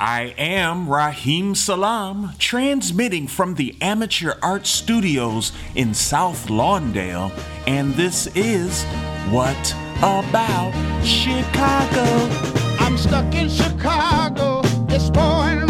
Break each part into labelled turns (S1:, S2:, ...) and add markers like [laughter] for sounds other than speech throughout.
S1: I am Raheem Salam, transmitting from the Amateur Art Studios in South Lawndale, and this is What About Chicago?
S2: I'm stuck in Chicago. It's pouring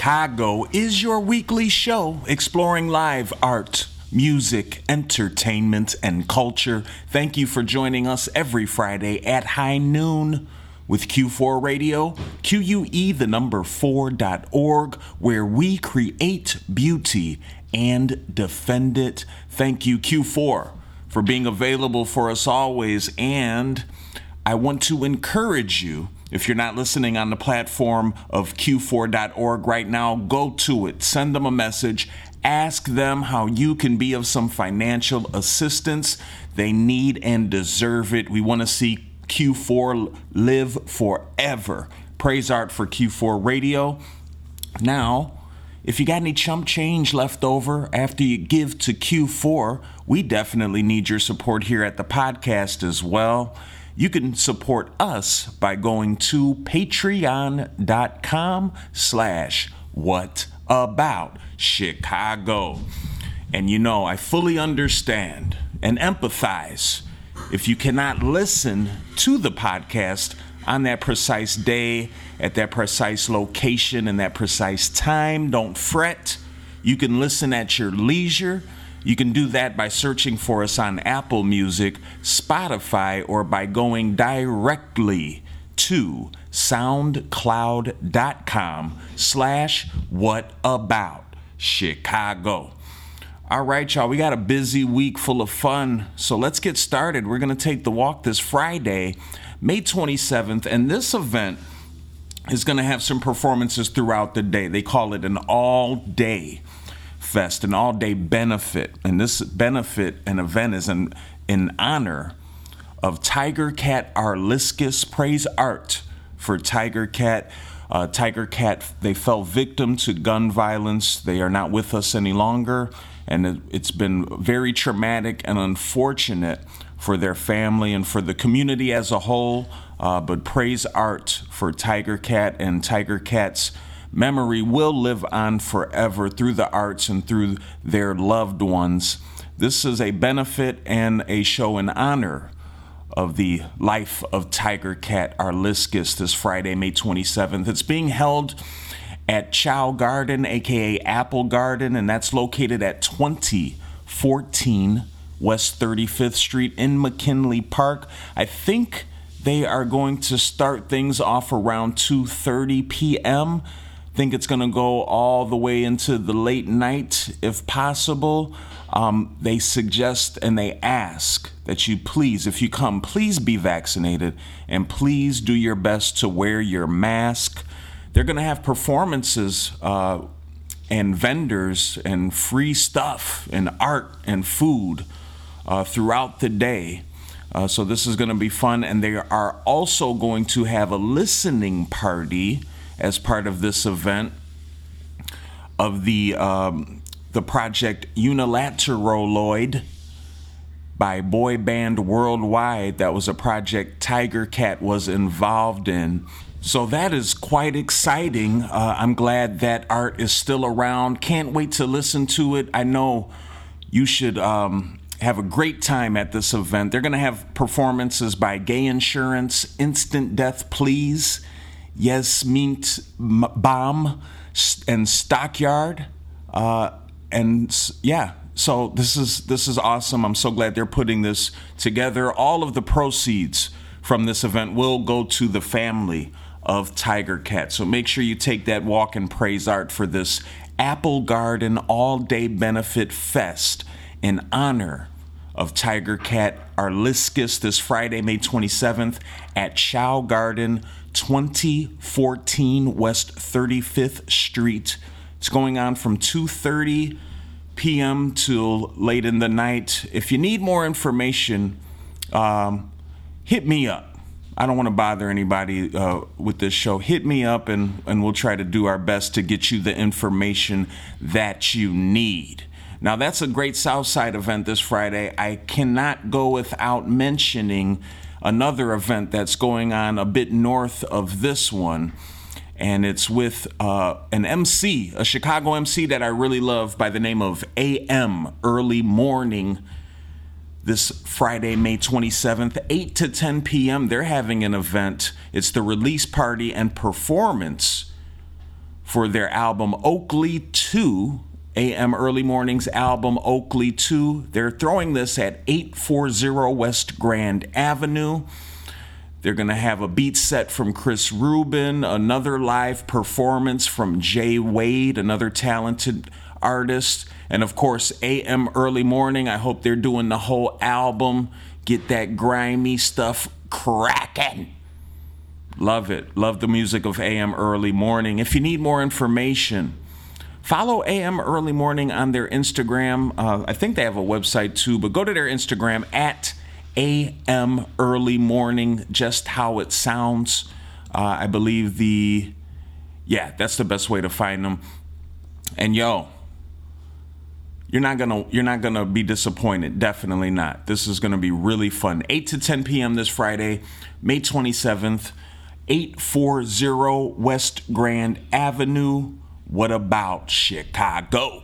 S1: Chicago is your weekly show exploring live art, music, entertainment, and culture. Thank you for joining us every Friday at high noon with Q4 Radio, QUE the number 4.org, where we create beauty and defend it. Thank you, Q4, for being available for us always. And I want to encourage you, if you're not listening on the platform of q4.org right now, go to it, send them a message, ask them how you can be of some financial assistance. They need and deserve it. We want to see Q4 live forever. Praise art for Q4 Radio. Now, if you got any chump change left over after you give to Q4, we definitely need your support here at the podcast as well. You can support us by going to patreon.com slash what about Chicago. And you know, I fully understand and empathize if you cannot listen to the podcast on that precise day, at that precise location, and that precise time. Don't fret. You can listen at your leisure. You can do that by searching for us on Apple Music, Spotify, or by going directly to soundcloud.com slash what about Chicago. All right, y'all, we got a busy week full of fun. So let's get started. We're going to take the walk this Friday, May 27th, and this event is going to have some performances throughout the day. They call it an all day fest, an all day benefit. And this benefit and event is in, in honor of Tiger Cat Arliscus. Praise art for Tiger Cat. Uh, Tiger Cat, they fell victim to gun violence. They are not with us any longer. And it, it's been very traumatic and unfortunate for their family and for the community as a whole. Uh, but praise art for Tiger Cat and Tiger Cat's memory will live on forever through the arts and through their loved ones. This is a benefit and a show in honor of the life of Tiger Cat Arliscus this Friday, May 27th. It's being held at Chow Garden, aka Apple Garden, and that's located at 2014 West 35th Street in McKinley Park. I think they are going to start things off around 2:30 p.m. Think it's going to go all the way into the late night if possible. Um, they suggest and they ask that you please, if you come, please be vaccinated and please do your best to wear your mask. They're going to have performances uh, and vendors and free stuff and art and food uh, throughout the day. Uh, so this is going to be fun, and they are also going to have a listening party as part of this event of the um, the project Unilateraloid by Boy Band Worldwide. That was a project Tiger Cat was involved in. So that is quite exciting. Uh, I'm glad that art is still around. Can't wait to listen to it. I know you should um, have a great time at this event. They're going to have performances by Gay Insurance, Instant Death Please, Yes Mint Bomb, and Stockyard. Uh, and yeah, so this is this is awesome. I'm so glad they're putting this together. All of the proceeds from this event will go to the family of Tiger Cat. So make sure you take that walk and praise art for this Apple Garden All Day Benefit Fest in honor of Tiger Cat Arliscus this Friday, May 27th at Chow Garden, 2014 West 35th Street. It's going on from 2:30 p.m. till late in the night. If you need more information, um, hit me up. I don't want to bother anybody uh, with this show. Hit me up and, and we'll try to do our best to get you the information that you need. Now, that's a great Southside event this Friday. I cannot go without mentioning another event that's going on a bit north of this one. And it's with uh, an MC, a Chicago MC that I really love by the name of AM Early Morning this Friday, May 27th, 8 to 10 p.m. They're having an event. It's the release party and performance for their album Oakley 2, AM Early Mornings album Oakley 2. They're throwing this at 840 West Grand Avenue. They're going to have a beat set from Chris Rubin, another live performance from Jay Wade, another talented artist. And of course, AM Early Morning. I hope they're doing the whole album. Get that grimy stuff cracking. Love it. Love the music of AM Early Morning. If you need more information, follow AM Early Morning on their Instagram. Uh, I think they have a website too, but go to their Instagram at AM Early Morning, just how it sounds. Uh, I believe the, yeah, that's the best way to find them. And yo, you're not gonna you're not gonna be disappointed. Definitely not. This is gonna be really fun. 8 to 10 p.m. this Friday, May 27th, 840 West Grand Avenue. What about Chicago?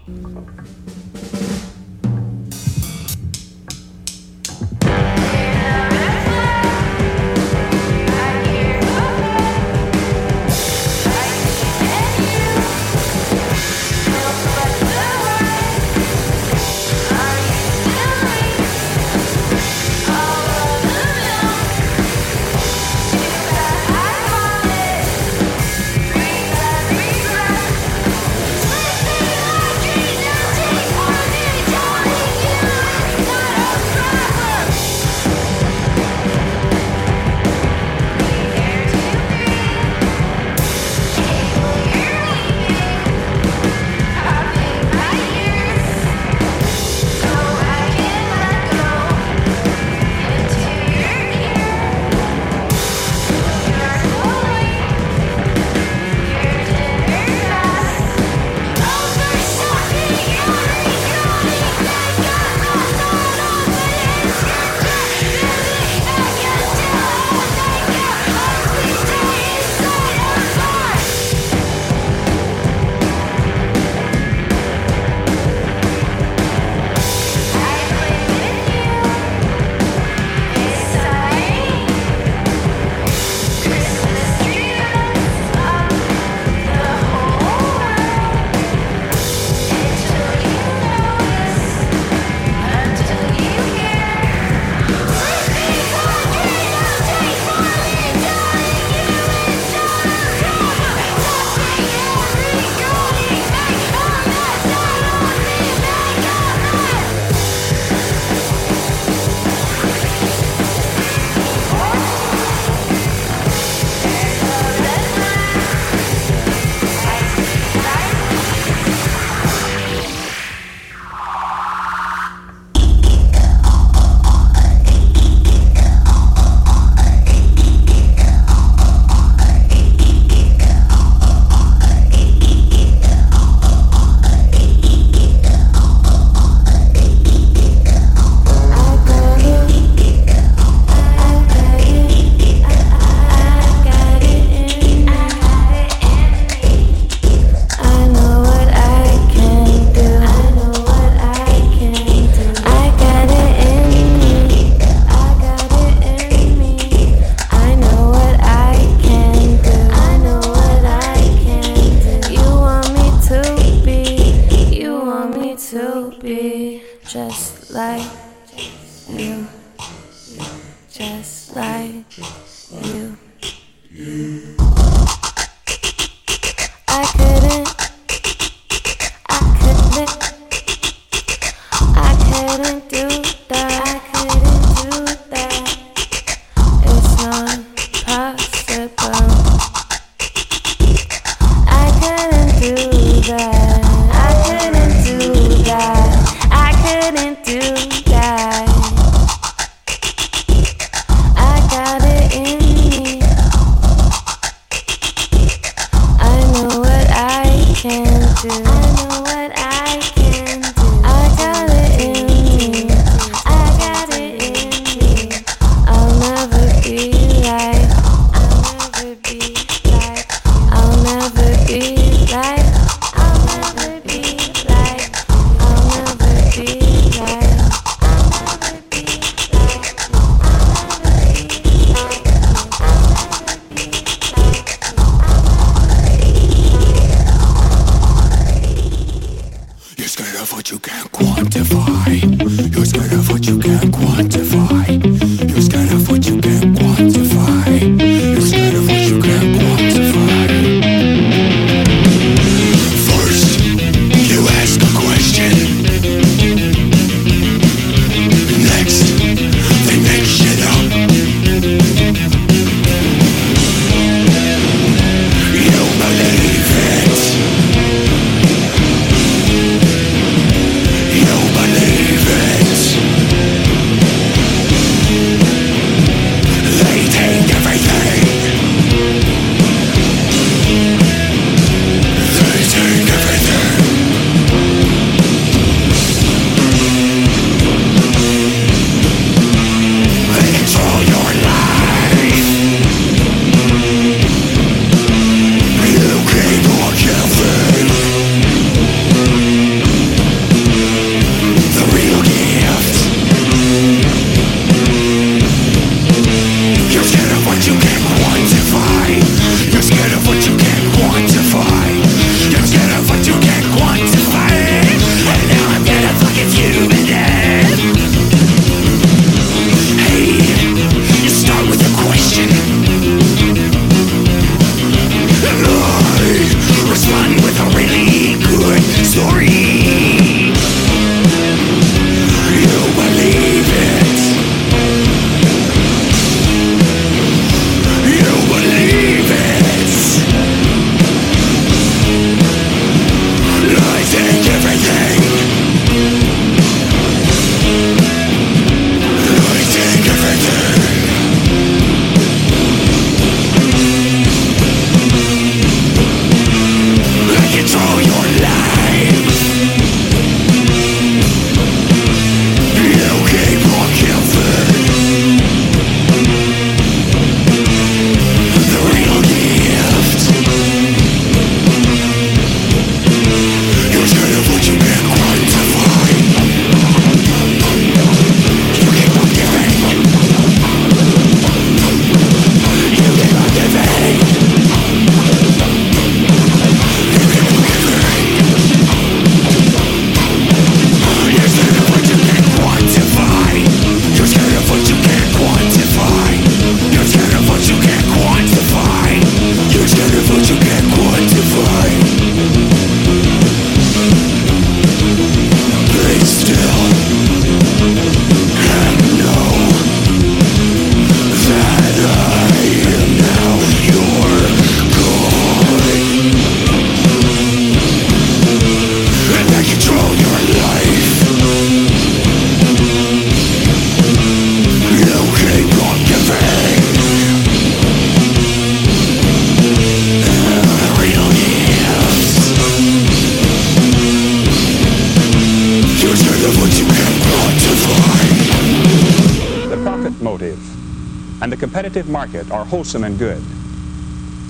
S3: Wholesome and good.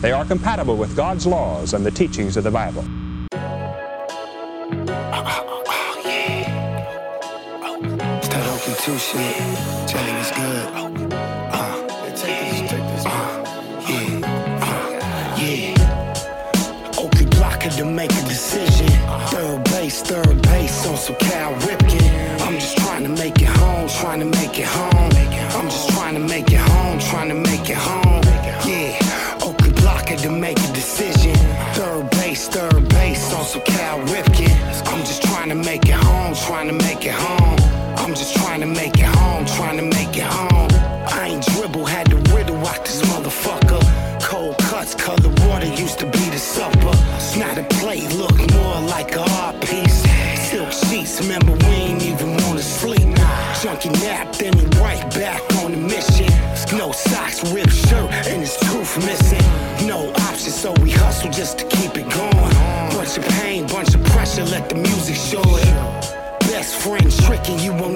S3: They are compatible with God's laws and the teachings of the Bible.
S4: to water used to be the supper. It's not a plate, look more like a art piece. Silk sheets, remember we ain't even wanna sleep. Junkie nap, then he right back on the mission. No socks, ripped shirt, and his tooth missing. No options, so we hustle just to keep it going. Bunch of pain, bunch of pressure, let the music show it. Best friend tricking, you will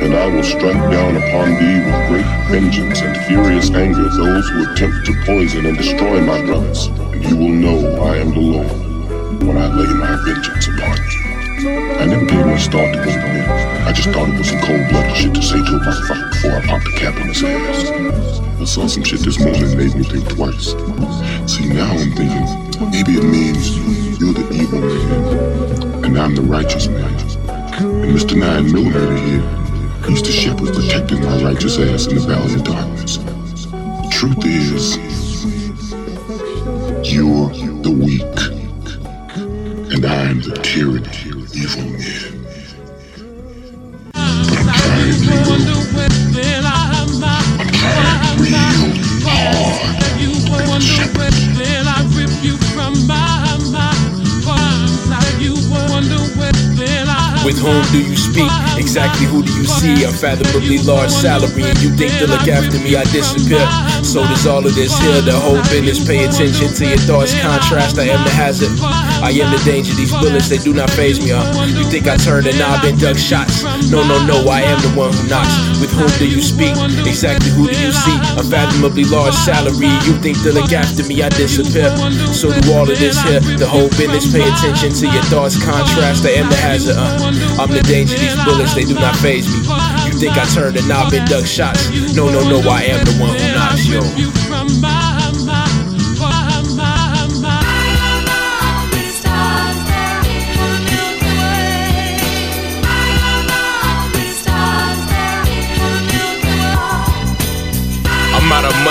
S5: And I will strike down upon thee with great vengeance and furious anger those who attempt to poison and destroy my brothers. And you will know I am the Lord when I lay my vengeance upon you. I never gave much thought to it. I just thought it was some cold-blooded shit to say to a motherfucker before I popped the cap on his ass. I saw some shit this morning that made me think twice. See, now I'm thinking, maybe it means you're the evil man, and I'm the righteous man. And Mr. 9 Millimeter here, he's the shepherd protecting my righteous ass in the valley of darkness. The truth is, you're the weak, and I'm the tyranny, of evil man. But I'm trying real, I'm trying real hard shepherd.
S6: With whom do you speak? Exactly who do you see? Unfathomably large salary, and you think to look after me, I disappear. So does all of this here. The whole business. Pay attention to your thoughts. Contrast. I am the hazard. I am the danger. These bullets they do not phase me. Huh? You think I turned a knob and dug shots? No, no, no. I am the one who knocks. With whom do you speak? Exactly who do you see? Unfathomably large salary. You think to look after me, I disappear. So do all of this here. The whole business. Pay attention to your thoughts. Contrast. I am the hazard. I'm the danger. These bullets they do not phase me. You think I turned a knob and duck shots? No, no, no. I am the one who knocks. Yo.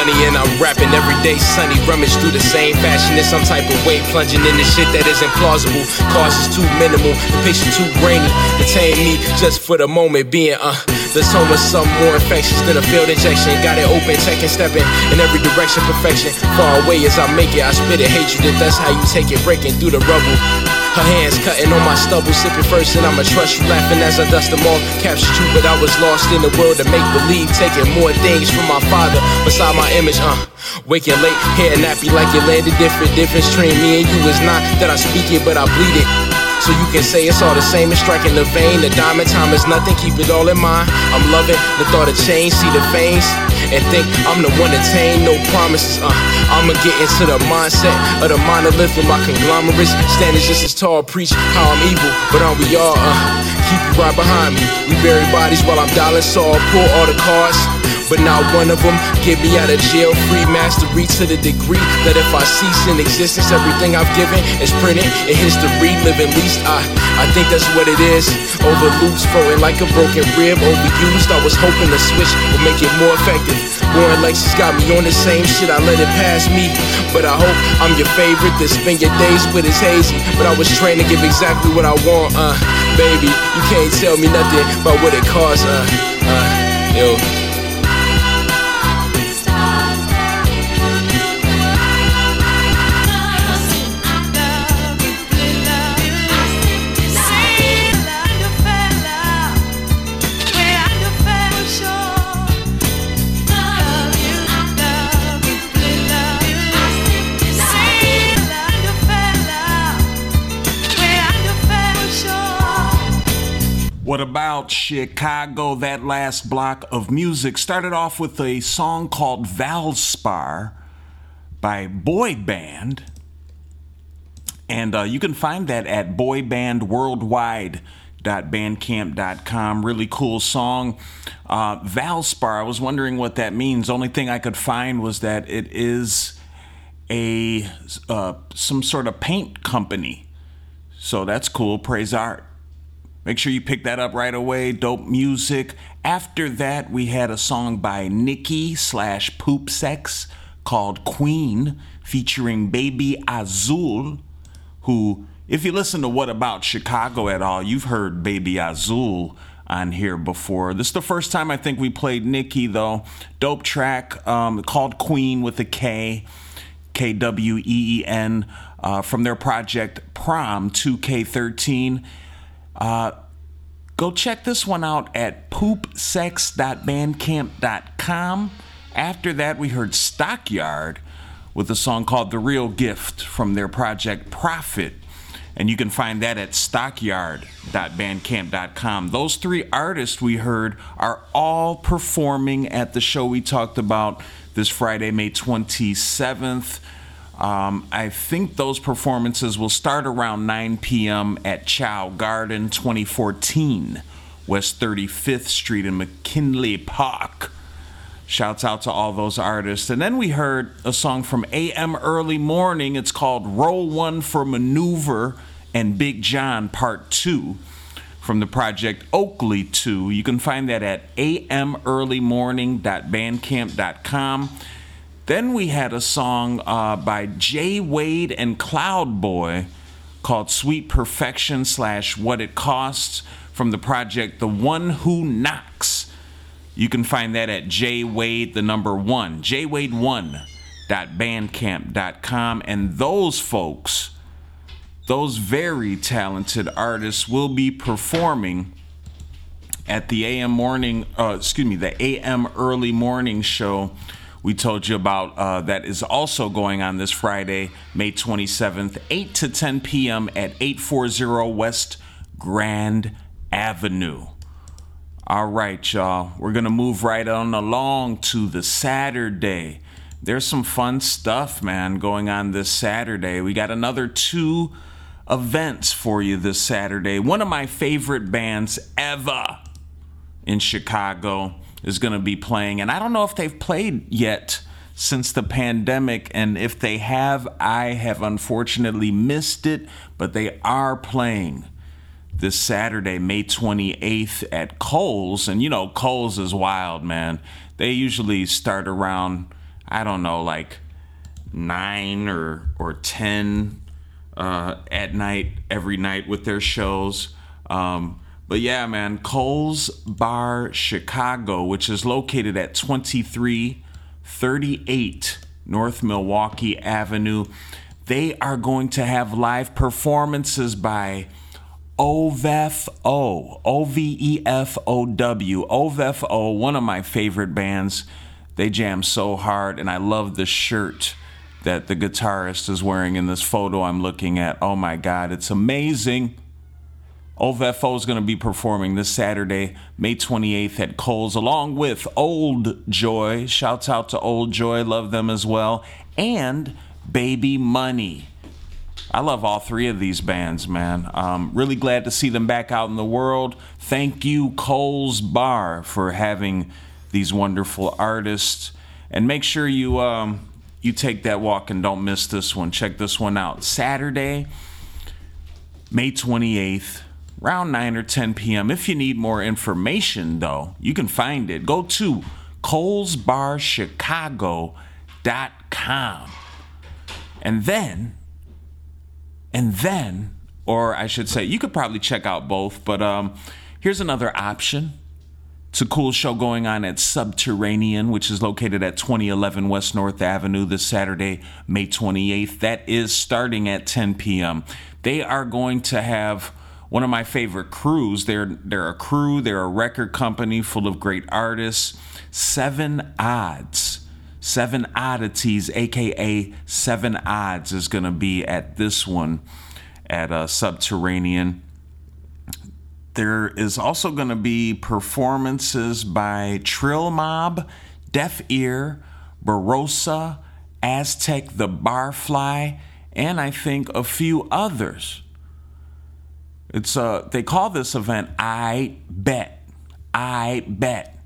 S6: Money and I'm rapping every day sunny. Rummage through the same fashion in some type of way. Plunging into shit that isn't plausible. Cause is too minimal. The picture too grainy. Detain me just for the moment being uh. There's so much something more infectious than a field injection. Got it open, checking, stepping in every direction. Perfection. Far away as I make it. I spit it, hate you. That that's how you take it. Breaking through the rubble. Her hands cutting on my stubble, sipping first, and I'ma trust you. Laughing as I dust them off. Captured you, but I was lost in the world of make believe. Taking more things from my father beside my image, uh. Waking late, hair nappy like you landed different. Difference between me and you is not that I speak it, but I bleed it. So you can say it's all the same as striking the vein. The diamond time is nothing, keep it all in mind. I'm loving the thought of change, see the veins, and think I'm the one to tame. No promises, uh. I'ma get into the mindset of the monolith with my conglomerates. Standing just as tall, preach how I'm evil, but aren't we all, uh? Keep you right behind me. We bury bodies while I'm dollar saw, pull all the cards. But not one of them get me out of jail free mastery to the degree that if I cease in existence, everything I've given is printed in history. Living least, I I think that's what it is. Over loops, floating like a broken rib, overused. I was hoping the switch would make it more effective. Boring Lexus got me on the same shit, I let it pass me. But I hope I'm your favorite to spend your days with is hazy. But I was trained to give exactly what I want, uh, baby. You can't tell me nothing about what it costs, uh, uh, yo.
S1: What about Chicago? That last block of music started off with a song called Valspar by Boy Band. And uh, you can find that at boybandworldwide.bandcamp.com. Really cool song. Uh, Valspar, I was wondering what that means. Only thing I could find was that it is a uh, some sort of paint company. So that's cool. Praise art. Make sure you pick that up right away. Dope music. After that, we had a song by Nikki slash Poop Sex called Queen, featuring Baby Azul, who, if you listen to What About Chicago at all, you've heard Baby Azul on here before. This is the first time I think we played Nikki, though. Dope track um, called Queen with a K, K W E E N, uh, from their project Prom 2K13. Uh, go check this one out at poopsex.bandcamp.com. After that, we heard Stockyard with a song called The Real Gift from their project Profit. And you can find that at stockyard.bandcamp.com. Those three artists we heard are all performing at the show we talked about this Friday, May 27th. Um, I think those performances will start around 9 p.m. at Chow Garden 2014, West 35th Street in McKinley Park. Shouts out to all those artists. And then we heard a song from AM Early Morning. It's called Roll One for Maneuver and Big John Part 2 from the project Oakley 2. You can find that at amearlymorning.bandcamp.com. Then we had a song uh, by Jay Wade and Cloud Boy called Sweet Perfection slash What It Costs from the project The One Who Knocks. You can find that at Jay Wade, the number one, jaywade1.bandcamp.com. And those folks, those very talented artists, will be performing at the AM morning, uh, excuse me, the AM early morning show we told you about uh, that is also going on this Friday, May 27th, 8 to 10 p.m. at 840 West Grand Avenue. All right, y'all. We're going to move right on along to the Saturday. There's some fun stuff, man, going on this Saturday. We got another two events for you this Saturday. One of my favorite bands ever in Chicago is going to be playing. And I don't know if they've played yet since the pandemic. And if they have, I have unfortunately missed it, but they are playing this Saturday, May 28th at Coles. And you know, Coles is wild, man. They usually start around, I don't know, like nine or, or 10 uh, at night, every night with their shows. Um, but yeah, man, Coles Bar Chicago, which is located at 2338 North Milwaukee Avenue, they are going to have live performances by OVEFO, O V E F O W, OVEFO, one of my favorite bands. They jam so hard, and I love the shirt that the guitarist is wearing in this photo I'm looking at. Oh my God, it's amazing. OVEFO is going to be performing this Saturday, May 28th at Coles, along with Old Joy. Shouts out to Old Joy, love them as well. And Baby Money. I love all three of these bands, man. Um, really glad to see them back out in the world. Thank you, Coles Bar, for having these wonderful artists. And make sure you um, you take that walk and don't miss this one. Check this one out. Saturday, May 28th, around 9 or 10 p.m. If you need more information, though, you can find it. Go to colesbarchicago.com. And then, and then, or I should say, you could probably check out both, but um, here's another option. It's a cool show going on at Subterranean, which is located at 2011 West North Avenue this Saturday, May 28th. That is starting at 10 p.m. They are going to have one of my favorite crews. They're they're a crew. They're a record company full of great artists. Seven Odds, Seven Oddities, aka Seven Odds, is going to be at this one at uh, Subterranean. there is also going to be performances by Trill Mob, Deaf Ear, Barossa, Aztec the Barfly, and I think a few others. It's uh they call this event I Bet. I Bet.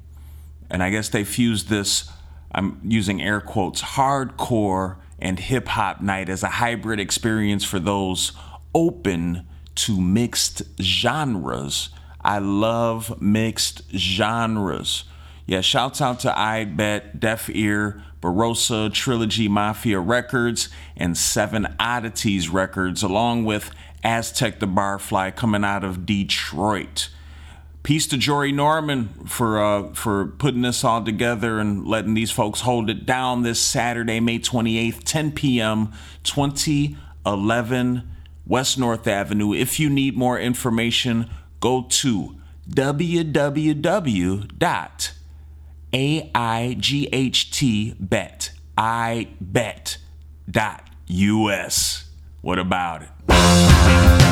S1: And I guess they fused this I'm using air quotes hardcore and hip hop night as a hybrid experience for those open to mixed genres. I love mixed genres. Yeah, shouts out to I Bet, Deaf Ear, Barossa, Trilogy Mafia Records, and Seven Oddities Records, along with Aztec the Barfly coming out of Detroit. Peace to Jory Norman for uh, for putting this all together and letting these folks hold it down this Saturday, May 28th, 10 p.m., 2011 West North Avenue. If you need more information, go to www.aigbhtbet I bet dot us. What about it?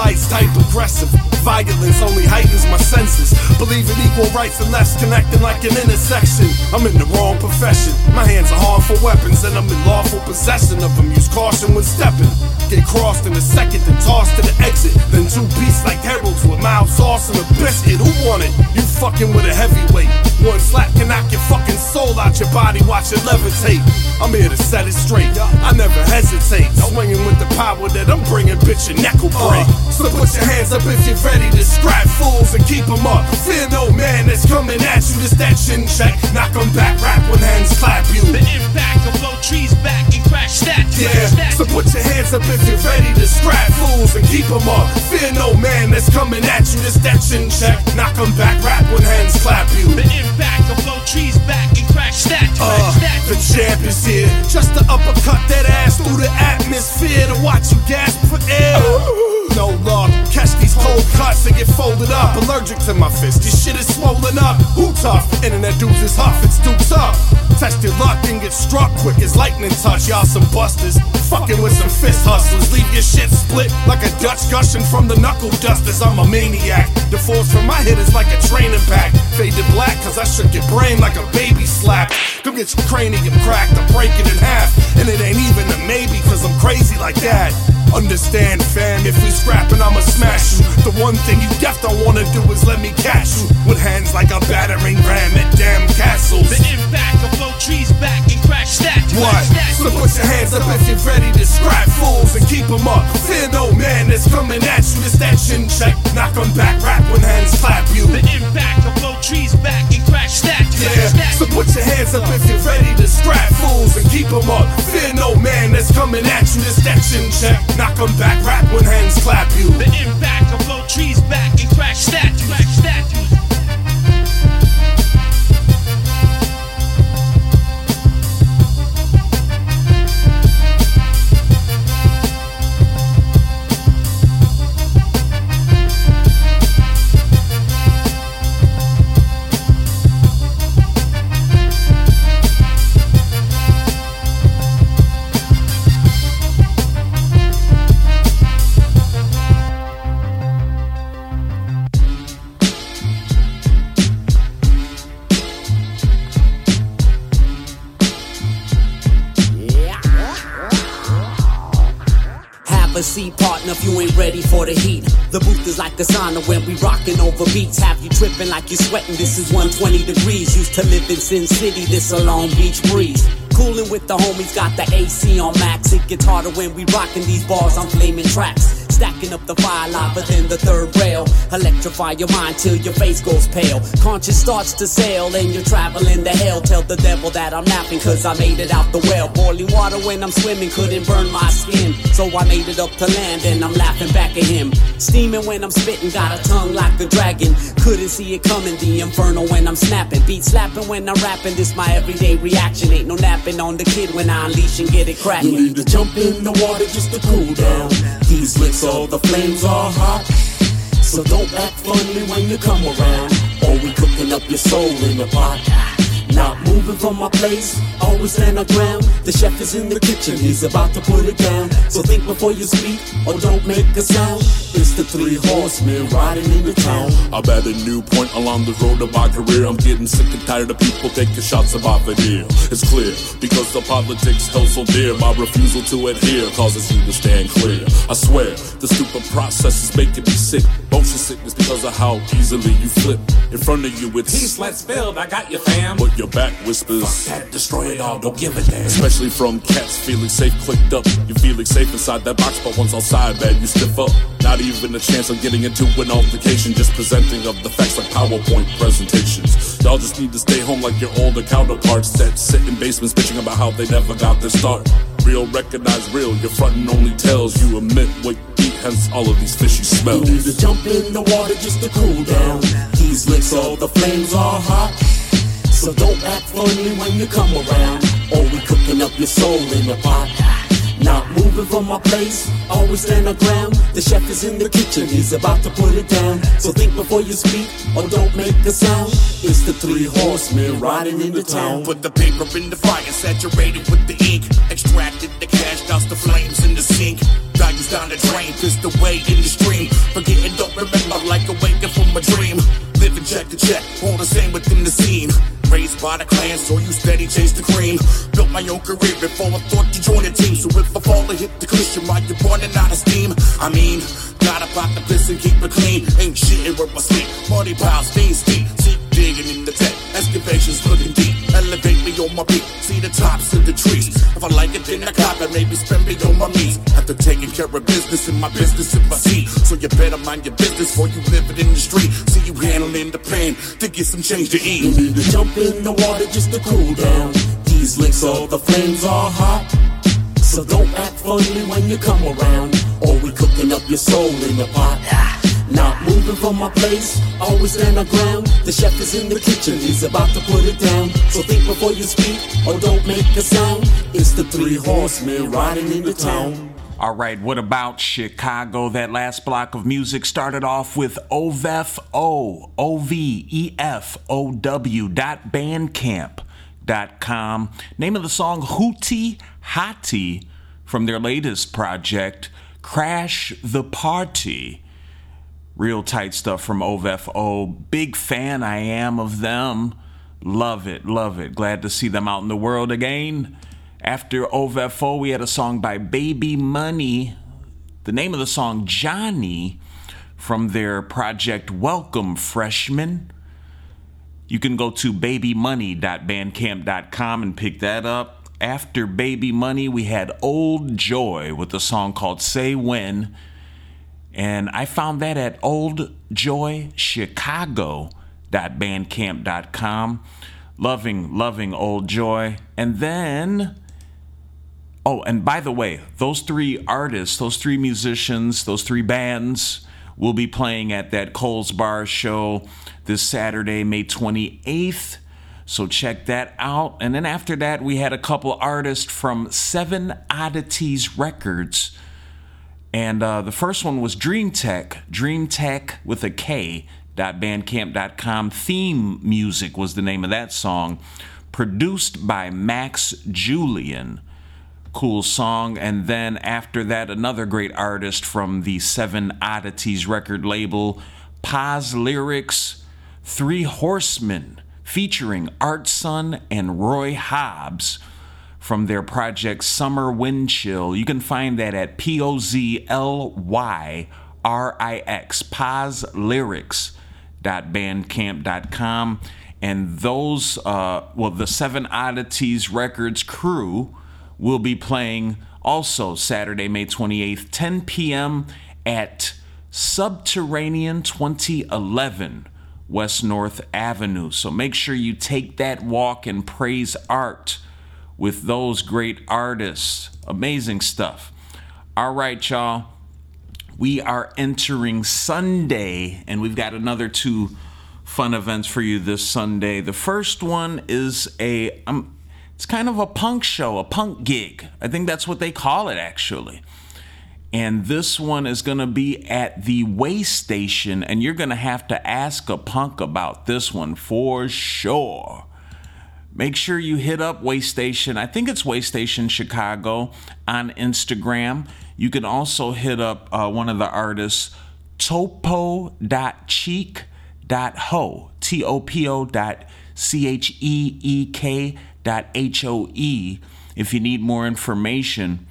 S7: Lights, type aggressive. Violence only heightens my senses. Believe in equal rights and less connecting like an intersection. I'm in the wrong profession. My hands are harmful weapons, and I'm in lawful possession of them. Use caution when stepping. Get crossed in a second, then tossed to the exit. Then two beasts like heralds with mild sauce and a biscuit. Who want it? You fucking with a heavyweight. One slap can knock your fucking soul out your body. Watch it levitate. I'm here to set it straight. I never hesitate. Swinging with the power that I'm bringing, bitch, your neck will break. So put your hands up if you're ready to scrap fools and keep keep 'em up. Fear no man that's coming at you. This that chin check. Knock 'em back, rap when hands clap you.
S8: The impact will blow trees back and crash statues.
S7: Yeah, so put your hands up if you're ready to scrap fools and keep 'em up. Fear no man that's coming at you. This that chin check. Knock 'em back, rap when hands clap you.
S8: The impact will blow trees back and crash statues.
S7: Uh, the champ is here, just to uppercut that ass through the atmosphere to watch you gasp for air. [laughs] No luck, catch these cold cuts and get folded up. Allergic to my fist, this shit is swollen up. Who tough? Internet dudes is huff, it's too tough. Test your luck and get struck quick as lightning touch. Y'all some busters, fucking with some fist hustlers. Leave your shit split like a Dutch gushing from the knuckle dusters. I'm a maniac. The force from my hit is like a training pack. Faded black, cause I shook your brain like a baby slap. Come get your cranium cracked, I break it in half. And it ain't even a maybe, cause I'm crazy like that. Understand, fam, if we scrapping, I'ma smash you. The one thing you def don't wanna do is let me catch you. With hands like a battering ram at damn castles.
S8: The impact will blow trees back and crash statues.
S7: What? So put your hands up if you're ready to scrap fools and keep 'em up. Fear no man that's coming at you. This that chin check. Knock 'em back, rap when hands clap you.
S8: The impact will blow trees back and crash statues.
S7: Yeah, so put your hands up if you're ready to scrap fools and keep 'em up. Fear no man that's coming at you. This that chin check. Knock 'em back, rap when hands clap you.
S8: The impact of blow trees back and crash statues. Crash statues.
S9: Partner, if you ain't ready for the heat. The booth is like a sauna when we rockin' over beats. Have you tripping like you're sweating? This is 120 degrees. Used to live in Sin City, this a Long Beach breeze. Coolin' with the homies, got the AC on max. It gets harder when we rockin' these bars, I'm flaming tracks. Stacking up the fire lava than the third rail. Electrify your mind till your face goes pale. Conscience starts to sail and you're traveling to hell. Tell the devil that I'm napping cause I made it out the well. Boiling water when I'm swimming couldn't burn my skin. So I made it up to land and I'm laughing back at him. Steaming when I'm spitting, got a tongue like a dragon. Couldn't see it coming, the inferno when I'm snapping. Beat slapping when I'm rapping, this my everyday reaction. Ain't no napping on the kid when I unleash and get it cracking. You need to jump in the water just to cool down. These licks, all the flames are hot. So don't act funny when you come around. Or we cooking up your soul in the pot. Not moving from my place, always stand on ground. The chef is in the kitchen, he's about to put it down. So think before you speak, or don't make a sound. It's the three horsemen riding into town.
S10: I'm at a new point along the road of my career. I'm getting sick and tired of people taking shots of our veneer. It's clear, because the politics held so dear. My refusal to adhere causes you to stand clear. I swear, the stupid process is making me sick. Motion sickness because of how easily you flip. In front of you, it's
S11: Peace, let's build. I got you, fam.
S10: but your back whispers.
S11: Fuck That destroy it all. Don't give a damn.
S10: Especially from cats feeling safe clicked up. You're feeling safe inside that box, but once outside, man, you stiff up. Not even a chance of getting into an altercation, just presenting of the facts like PowerPoint presentations. Y'all just need to stay home like your older counterparts that sit in basements bitching about how they never got their start. Real recognize real, your frontin' only tells you emit what hence all of these fishy smells.
S9: You need to jump in the water just to cool down. These licks, all the flames are hot. So don't act funny when you come around. Or we cooking up your soul in the pot. Not moving from my place, always stand on ground. The chef is in the kitchen, he's about to put it down. So think before you speak, or don't make a sound. It's the three horsemen riding into town.
S11: Put the paper in the fire, saturated with the ink. Extracted the cash, doused the flames in the sink. Values down the drain, pissed away in the stream. Forgetting, don't remember, like awaken from a dream. Living check to check, all the same within the scene. By the clan, so you steady chase the cream. Built my own career before I thought to join a team. So if I fall, I hit the cushion while you're running out of steam. I mean, gotta pop the piss and keep it clean. Ain't shitting where my sleep. Money piles, steep. Seek digging in the tech. Excavations looking deep. Elevate me on my feet. See the tops of the trees. If I like it, then I cop it. Maybe spend me on my knees. After taking care of business in my business in my seat. So you better mind your business before you live it in the street. See you handling the pain to get some change to eat.
S9: You need to jump in the water just to cool down. These licks, all the flames are hot. So don't act funny when you come around. Or we cooking up your soul in the pot. Not moving from my place, always stand on ground. The chef is in the kitchen, he's about to put it down. So think before you speak, or don't make a sound. It's the three horsemen riding into town.
S1: All right, what about Chicago? That last block of music started off with OVEFO, O V E F O W dot bandcamp dot com. Name of the song Hootie Hottie from their latest project, Crash the Party. Real tight stuff from OVEFO. Big fan I am of them. Love it, love it. Glad to see them out in the world again. After OVEFO, we had a song by Baby Money. The name of the song, Johnny, from their project Welcome Freshman. You can go to babymoney.bandcamp.com and pick that up. After Baby Money, we had Old Joy with a song called Say When. And I found that at oldjoychicago.bandcamp.com. Loving, loving Old Joy. And then, oh, and by the way, those three artists, those three musicians, those three bands will be playing at that Coles Bar show this Saturday, May 28th. So check that out. And then after that, we had a couple artists from Seven Oddities Records. And uh, the first one was Dream Tech, Dream Tech with a K, bandcamp.com. Theme Music was the name of that song, produced by Max Julian. Cool song. And then after that, another great artist from the Seven Oddities record label, Poz Lyrix, Three Horsemen, featuring Art Sun and Roy Hobbs from their project Summer Wind Chill. You can find that at P O Z L Y R I X, pozlyrix.bandcamp.com. And those, uh, well, the Seven Oddities Records crew will be playing also Saturday, May 28th, 10 p.m. at Subterranean 2011 West North Avenue. So make sure you take that walk and praise art with those great artists. Amazing stuff. All right, y'all. We are entering Sunday, and we've got another two fun events for you this Sunday. The first one is a um, it's kind of a punk show, a punk gig. I think that's what they call it actually. And this one is going to be at the Way Station, and you're going to have to ask a punk about this one for sure. Make sure you hit up Waystation. I think it's Waystation Chicago on Instagram. You can also hit up uh, one of the artists, topo.cheek.hoe, T O P O dot C H E E K dot H O E, if you need more information.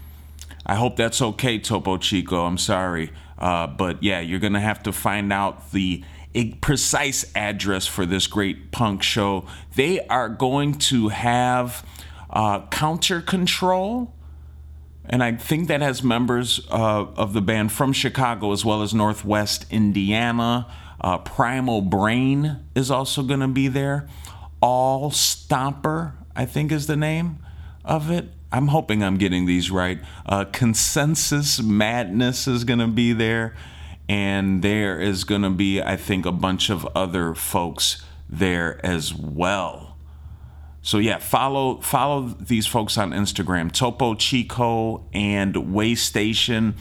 S1: I hope that's okay, Topo Chico. I'm sorry. Uh, but yeah, you're going to have to find out the e- precise address for this great punk show. They are going to have uh, Counter Control. And I think that has members uh, of the band from Chicago as well as Northwest Indiana. Uh, Primal Brain is also going to be there. All Stomper, I think is the name of it. I'm hoping I'm getting these right. Uh, Consensus Madness is going to be there. And there is going to be, I think, a bunch of other folks there as well. So yeah, follow follow these folks on Instagram, Topo Chico and Way Station.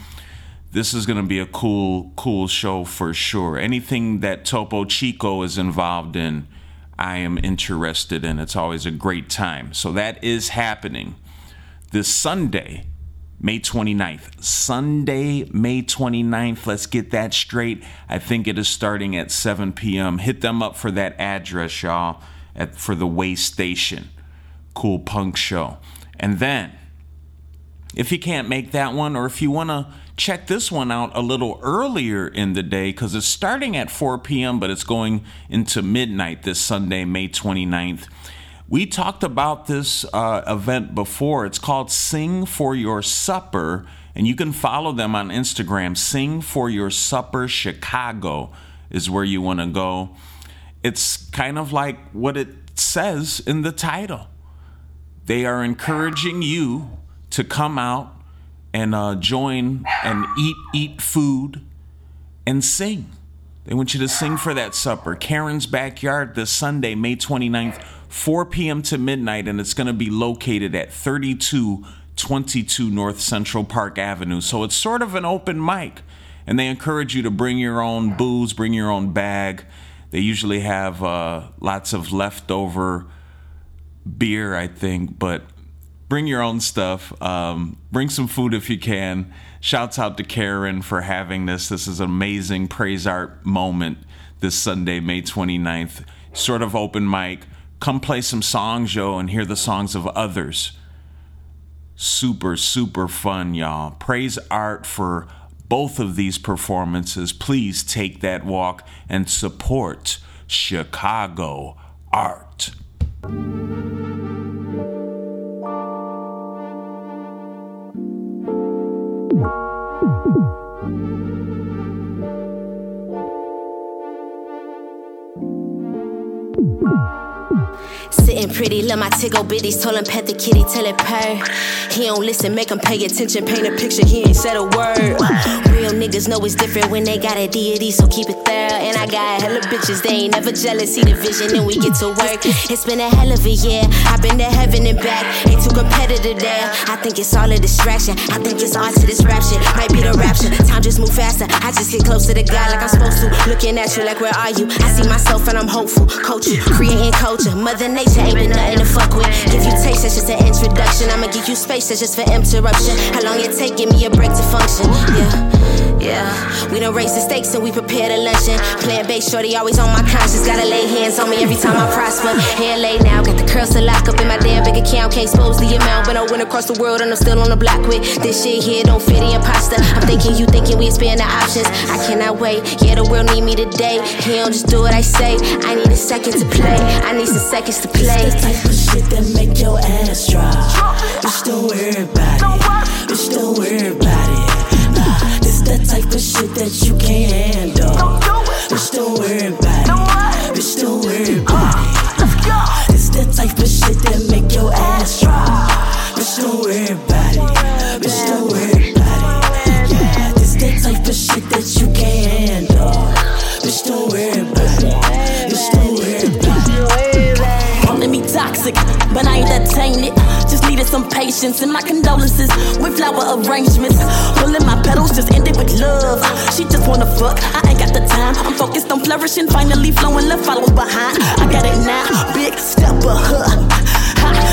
S1: This is going to be a cool cool show for sure. Anything that Topo Chico is involved in, I am interested in. It's always a great time. So that is happening this Sunday, May 29th. Sunday, May 29th. Let's get that straight. I think it is starting at 7 p.m. Hit them up for that address, y'all, at, for the Way Station. Cool punk show. And then, if you can't make that one, or if you want to check this one out a little earlier in the day, because it's starting at 4 p.m., but it's going into midnight this Sunday, May 29th. We talked about this uh, event before. It's called Sing for Your Supper, and you can follow them on Instagram. Sing for Your Supper Chicago is where you want to go. It's kind of like what it says in the title. They are encouraging you to come out and uh, join and eat eat food and sing. They want you to sing for that supper. Karen's Backyard this Sunday, May 29th, 4 p.m. to midnight, and it's going to be located at 3222 North Central Park Avenue. So it's sort of an open mic, and they encourage you to bring your own booze, bring your own bag. They usually have uh, lots of leftover beer, I think, but bring your own stuff. Um, bring some food if you can. Shouts out to Karen for having this. This is an amazing praise art moment this Sunday, May 29th. Sort of open mic. Come play some songs, yo, and hear the songs of others. Super, super fun, y'all. Praise art for both of these performances. Please take that walk and support Chicago art. Thank you.
S12: Sitting pretty, let my tickle bitties, told him pet the kitty till it purr. He don't listen, make him pay attention, paint a picture, he ain't said a word. Real niggas know it's different when they got a deity, so keep it there. And I got hella bitches, they ain't never jealous, see the vision, and we get to work. It's been a hell of a year, I've been to heaven and back, ain't too competitive there. I think it's all a distraction, I think it's all to this rap shit, might be the rapture. Time just move faster, I just get closer to God like I'm supposed to. Looking at you like, where are you? I see myself and I'm hopeful, coach you, creating culture. Mother Nature ain't been nothing to fuck with. Give you taste, that's just an introduction. I'ma give you space, that's just for interruption. How long it take, me a break to function. Yeah. Yeah, we don't raise the stakes and we prepared a luncheon. Plant based shorty always on my conscience. Gotta lay hands on me every time I prosper. Hair laid now, got the curls to lock up in my damn bank account. Can't expose the amount, but I went across the world and I'm still on the block with this shit here. Don't fit the imposter. I'm thinking you thinking we expand the options. I cannot wait. Yeah, the world need me today. He don't just do what I say. I need a second to play. I need some seconds to play.
S13: It's the type of shit that make your ass drop. Bitch, don't worry about it. Bitch, don't worry about it. That type of shit that you can't handle. Bitch, don't worry about it. Bitch, don't worry about it. This that type of shit that make your ass drop. Bitch, don't worry about it. Bitch, don't worry about it. Yeah, this that type of shit that you can't handle. Bitch, don't worry about it. Bitch, don't worry about
S14: Calling me toxic, but I ain't entertained it. Just needed some patience and my condolences with flower arrangements. Pulling my petals just ended with love. She just wanna fuck, I ain't got the time. I'm focused on flourishing, finally flowing, left follows behind. I got it now, big step of.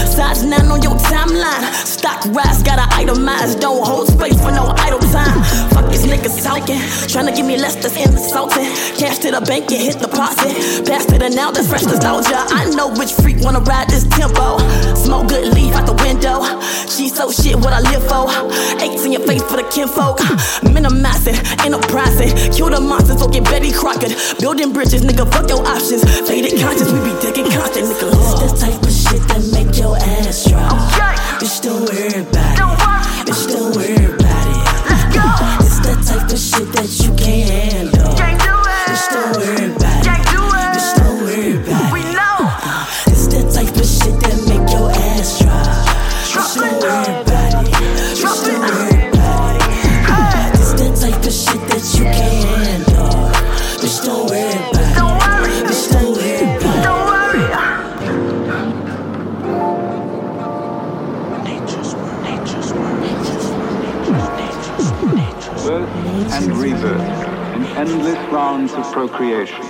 S14: Size nine on your timeline. Stock rise, gotta itemize. Don't hold space for no idle time. Fuck these niggas talking. Tryna give me less that's insulting. Cash to the bank and hit the pocket. Pass to the now that's fresh nostalgia. I know which freak wanna ride this tempo. Smoke good, leave out the window. She so shit what I live for. Eights in your face for the kinfolk. Minimizing, enterprising. Kill the monsters or get Betty Crockett. Building bridges, nigga, fuck your options. Faded conscious, we be digging constant, nigga.
S13: The type of shit that make your ass drop. Bitch, don't worry about it. Bitch, don't worry about it. It's that type of shit that you can't handle.
S15: Rounds of procreation.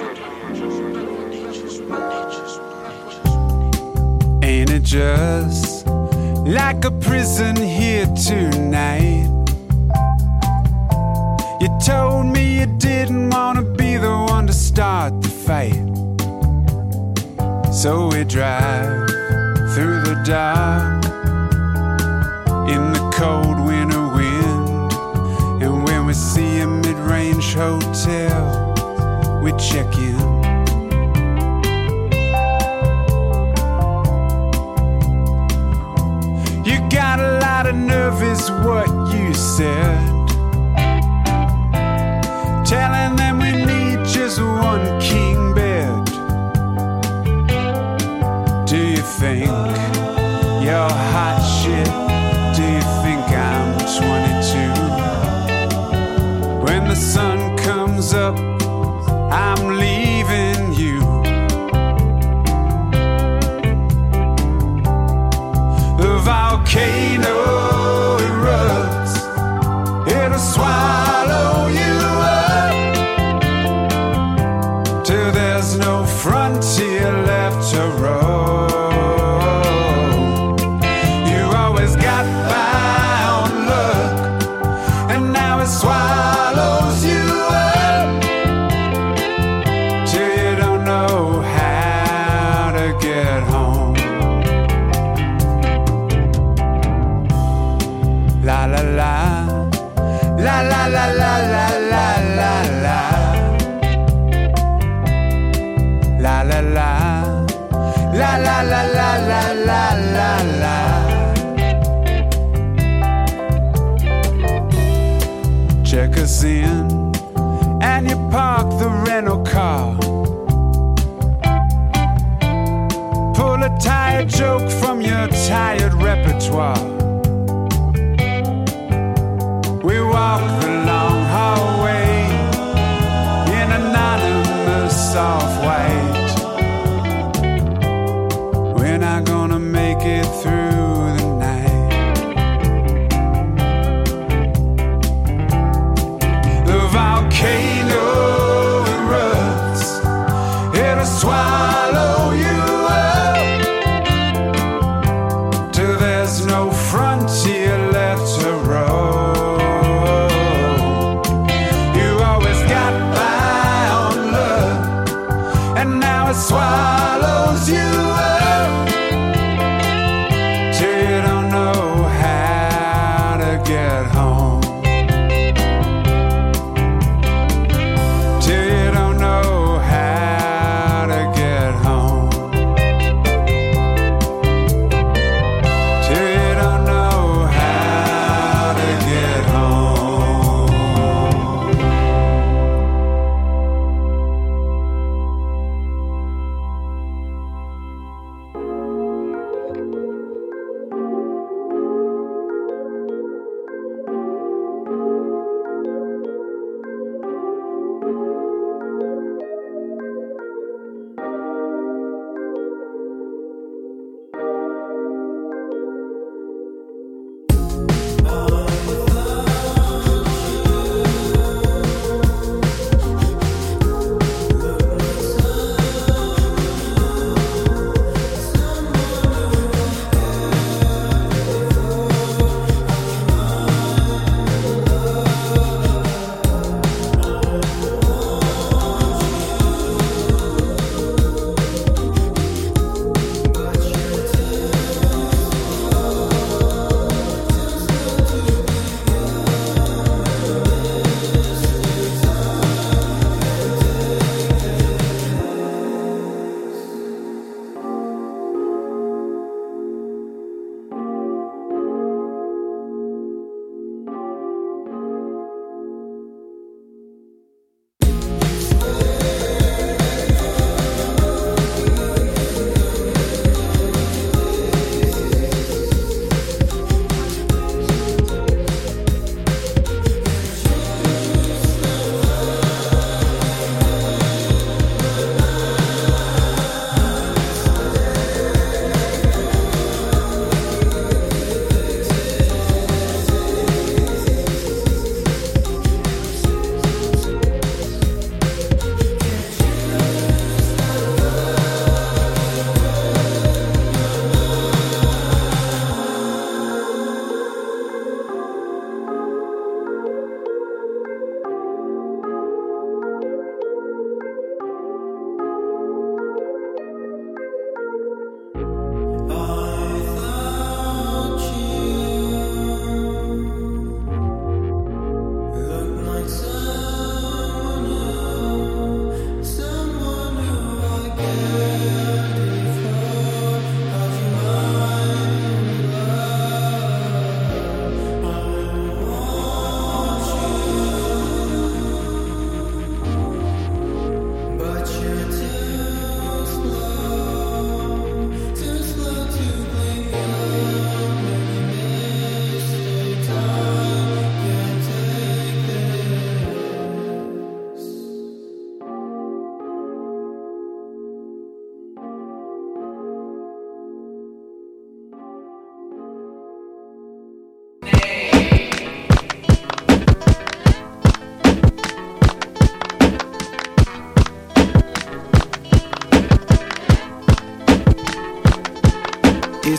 S16: Ain't it just like a prison here tonight? You told me you didn't want to be the one to start the fight. So we drive through the dark in the cold winter wind. And when we see a mid range hotel, we check in. You got a lot of nerve, is what you said. Telling them we need just one king bed. Tired repertoire. We walk the long hallway in anonymous soft white. We're not gonna make it through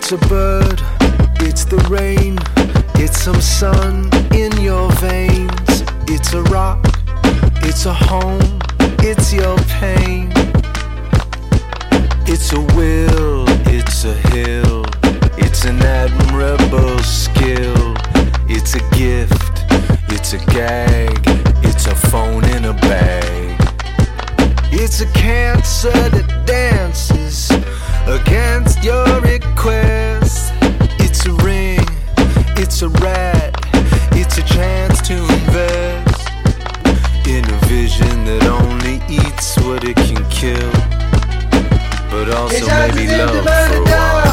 S17: It's a bird, it's the rain, it's some sun in your veins. It's a rock, it's a home, it's your pain. It's a will, it's a hill, it's an admirable skill. It's a gift, it's a gag, it's a phone in a bag. It's a cancer that dances against your request. It's a ring, it's a rat, it's a chance to invest in a vision that only eats what it can kill, but also maybe love for a while.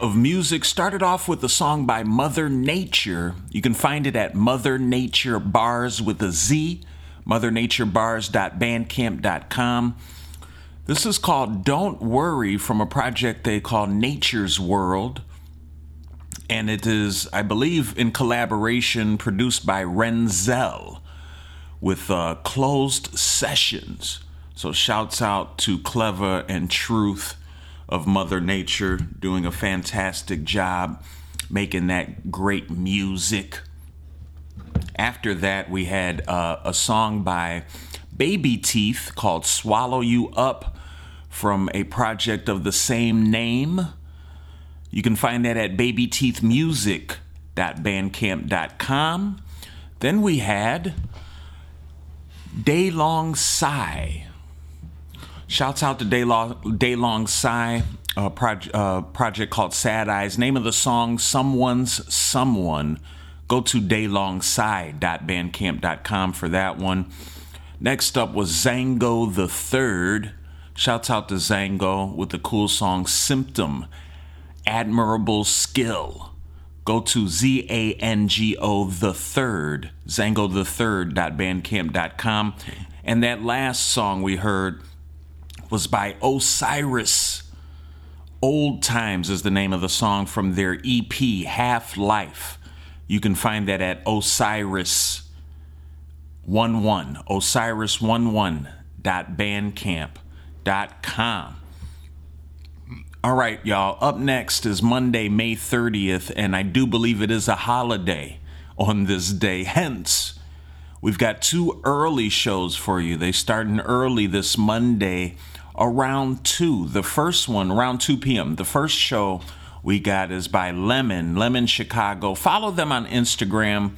S1: Of music started off with a song by Mother Nature. You can find it at Mother Nature Barz with a Z, mothernaturebarz.bandcamp.com. This is called Don't Worry from a project they call Nature's World. And it is, I believe, in collaboration produced by Renzel with uh, closed sessions. So shouts out to Klevah and Truth of Mother Nature doing a fantastic job making that great music. After that, we had uh, a song by Baby Teeth called Swallow You Up from a project of the same name. You can find that at babyteethmusic.bandcamp.com. Then we had Day Long Sigh. Shouts out to Day Long, Day Long Sigh, a proj- uh, project called Sad Eyes. Name of the song, Someone's Someone. Go to daylongside.bandcamp.com for that one. Next up was Zango the Third. Shouts out to Zango with the cool song Symptom. Admirable Skill. Go to Z A N G O the Third, Zango the Third.bandcamp.com. And that last song we heard was by Osiris. Old Times is the name of the song from their EP, Half Life. You can find that at Osiris 11, osiris11.bandcamp.com. All right, y'all. Up next is Monday, May 30th, and I do believe it is a holiday on this day. Hence, we've got two early shows for you. They starting early this Monday around 2. The first one around 2 p.m. The first show we got is by Lemon, Lemon Chicago. Follow them on Instagram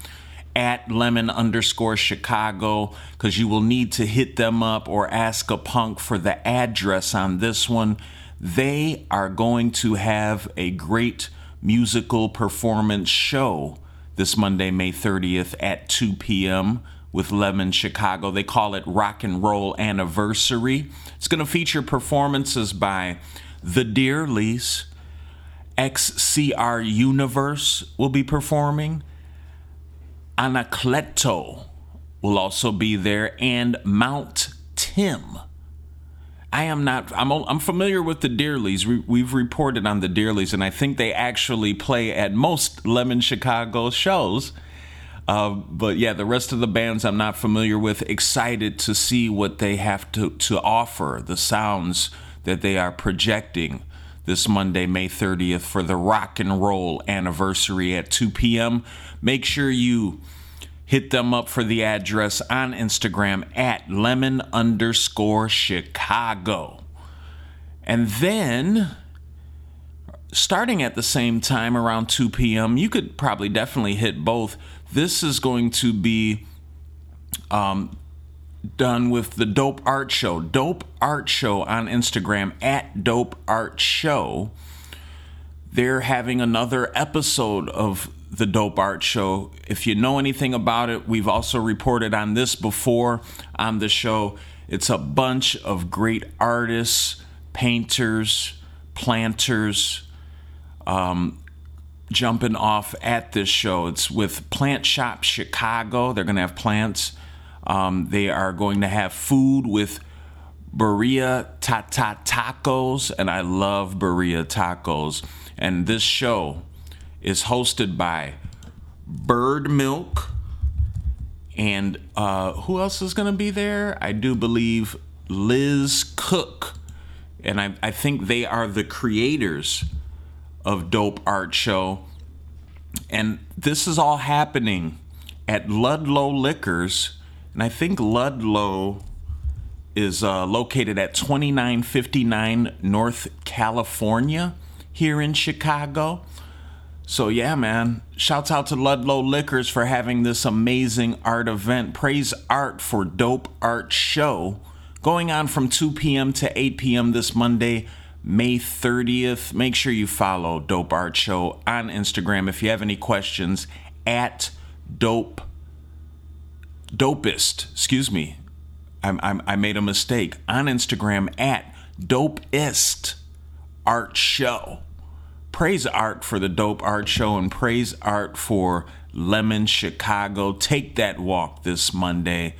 S1: at lemon underscore Chicago because you will need to hit them up or ask a punk for the address on this one. They are going to have a great musical performance show this Monday, May 30th at 2 p.m. with Lemon Chicago. They call it Rock and Roll Anniversary. It's going to feature performances by The Dearlys, XCR Universe will be performing. Anacleto will also be there, and Mount Tim. I am not. I'm. I'm familiar with the Dearlys. We, we've reported on the Dearlys, and I think they actually play at most Lemon Chicago shows. Uh, but yeah, the rest of the bands I'm not familiar with. Excited to see what they have to to offer. The sounds that they are projecting this Monday, May 30th, for the rock and roll anniversary at 2 p.m. Make sure you hit them up for the address on Instagram at lemon underscore Chicago. And then, starting at the same time around 2 p.m., you could probably definitely hit both. This is going to be um, done with the Dope Art Show. Dope Art Show on Instagram at Dope Art Show. They're having another episode of the Dope Art Show. If you know anything about it, we've also reported on this before on the show. It's a bunch of great artists, painters, planters, um, jumping off at this show. It's with Plant Shop Chicago. They're going to have plants. Um, they are going to have food with Birria Tata Tacos, and I love Birria Tacos. And this show is hosted by Bird Milk. And uh, who else is going to be there? I do believe Liz Cook. And I, I think they are the creators of Dope Art Show. And this is all happening at Ludlow Liquors. And I think Ludlow is uh, located at 2959 North California here in Chicago. So, yeah, man, shouts out to Ludlow Liquors for having this amazing art event. Praise Art for Dope Art Show
S7: going on from 2 p.m. to 8 p.m. this Monday, May 30th. Make sure you follow Dope Art Show on Instagram. If you have any questions, at Dope Dopest. Excuse me. I'm, I'm, i made a mistake. On Instagram, at Dopest Art Show. Praise art for the Dope Art Show and praise art for Lemon Chicago. Take that walk this Monday,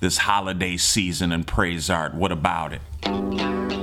S7: this holiday season, and praise art. What about it?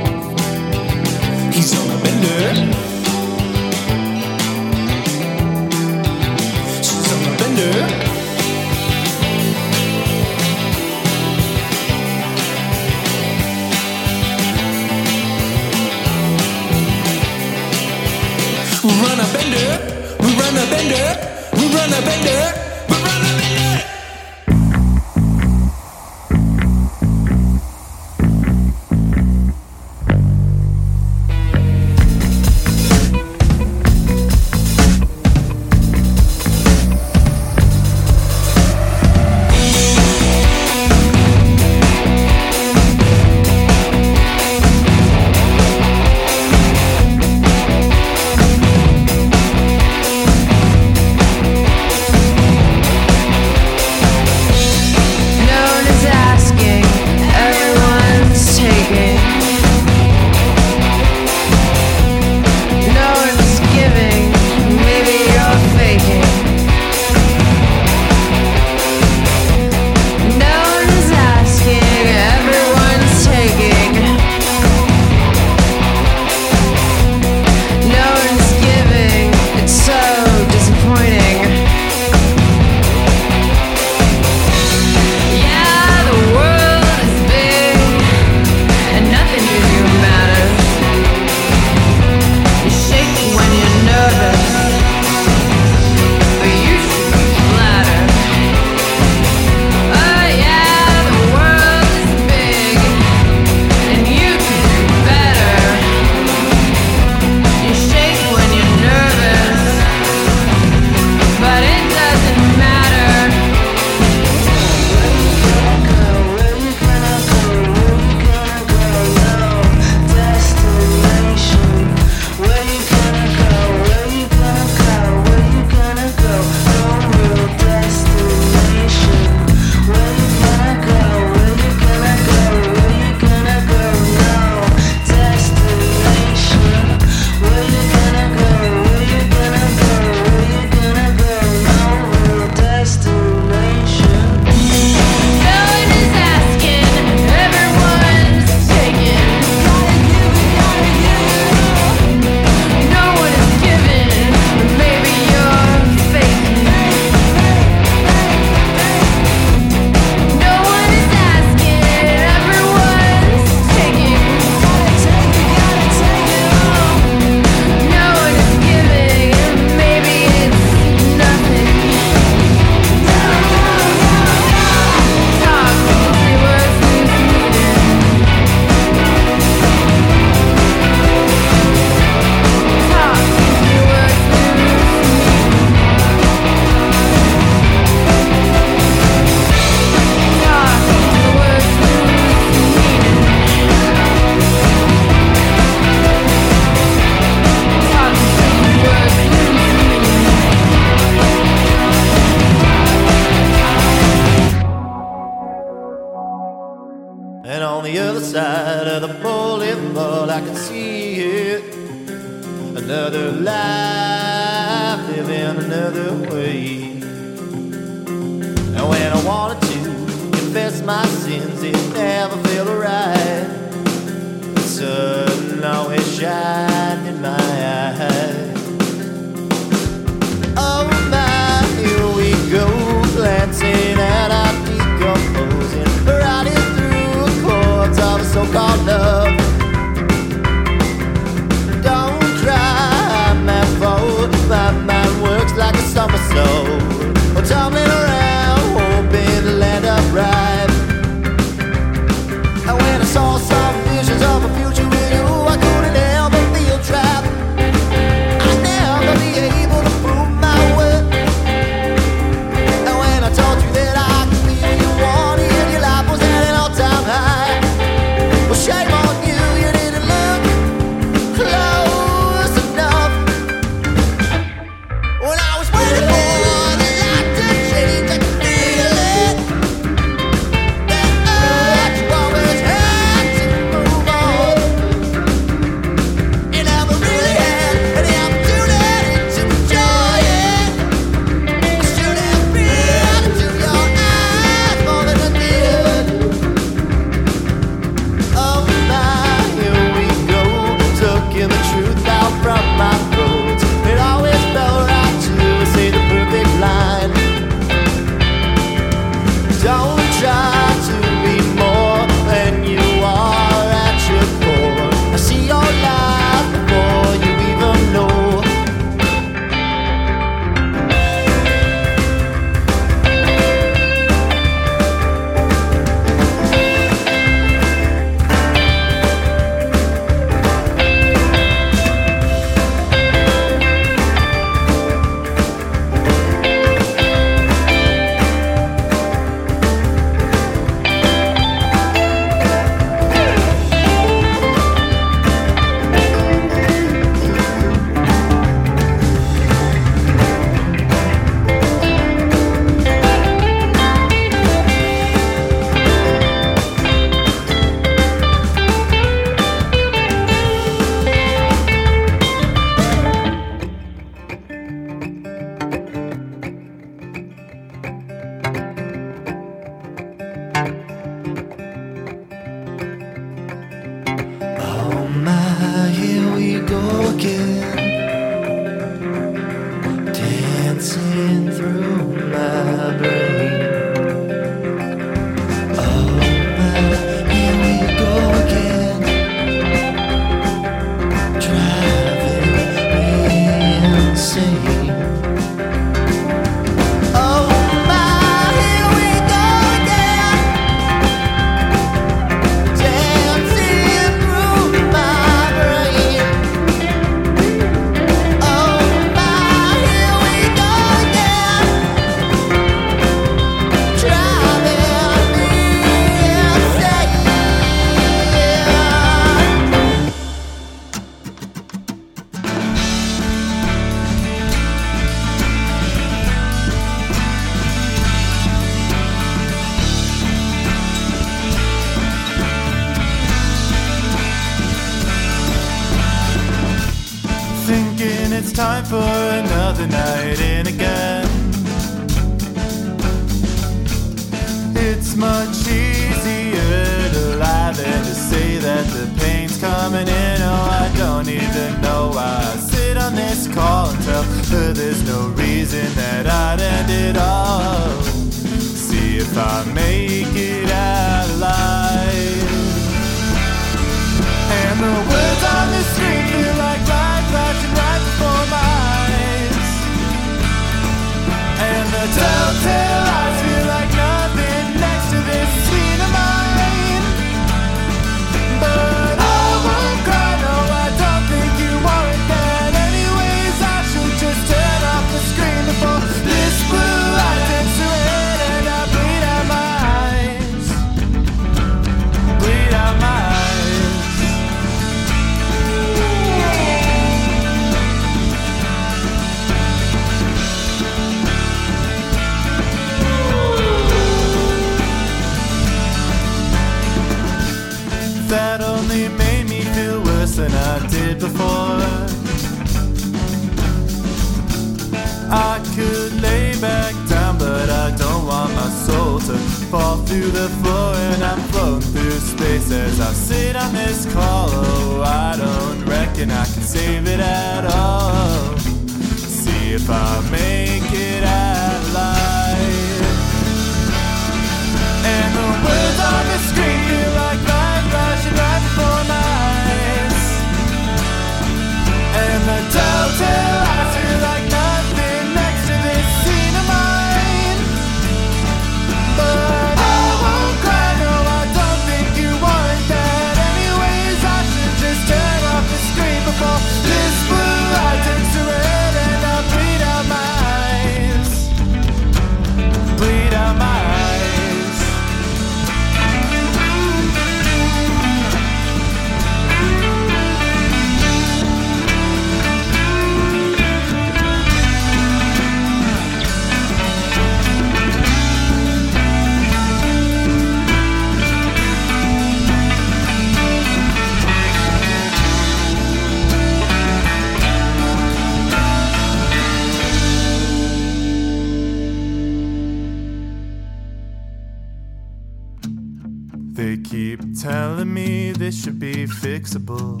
S18: This
S19: should be
S20: fixable.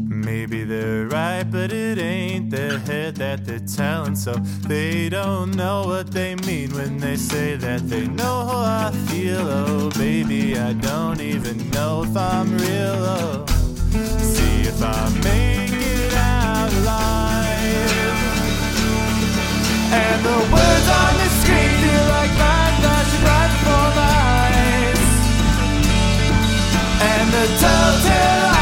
S20: Maybe they're right, but it ain't their head that they're telling. So they don't know what they mean when they say that they know how I feel. Oh, baby, I don't even know if I'm real. Oh, see if I make it out alive. And the words on the screen feel like light And the telltale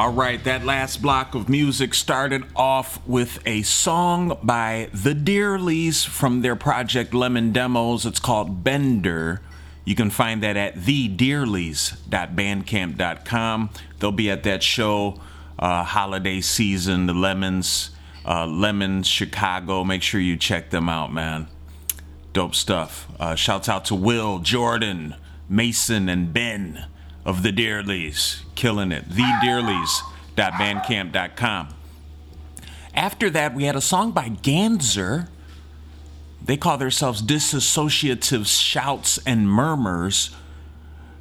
S1: All right, that last block of music started off with a song by the Dearleys from their project Lemon Demos. It's called Bender. You can find that at thedearleys.bandcamp.com. They'll be at that show, uh, holiday season, the Lemons, uh, Lemons Chicago. Make sure you check them out, man. Dope stuff. Uh, shouts out to Will, Jordan, Mason, and Ben of the Dearleys. Killing it. The TheDearleys.bandcamp.com. After that, we had a song by Ganser. They call themselves Disassociative Shouts and Murmurs.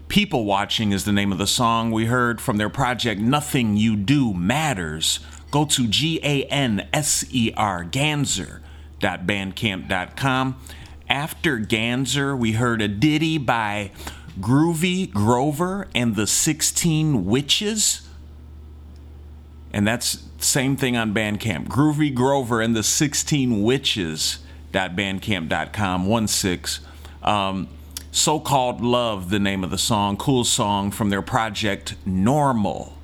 S1: People Watching is the name of the song we heard from their project Nothing You Do Matters. Go to G A N S E R, Ganser.bandcamp.com. After Ganser, we heard a ditty by Groovy Grover and the 16 Witches. And that's same thing on Bandcamp. Groovy Grover and the 16 Witches.bandcamp.com. One six. Um, so called Love, the name of the song. Cool song from their project Normal.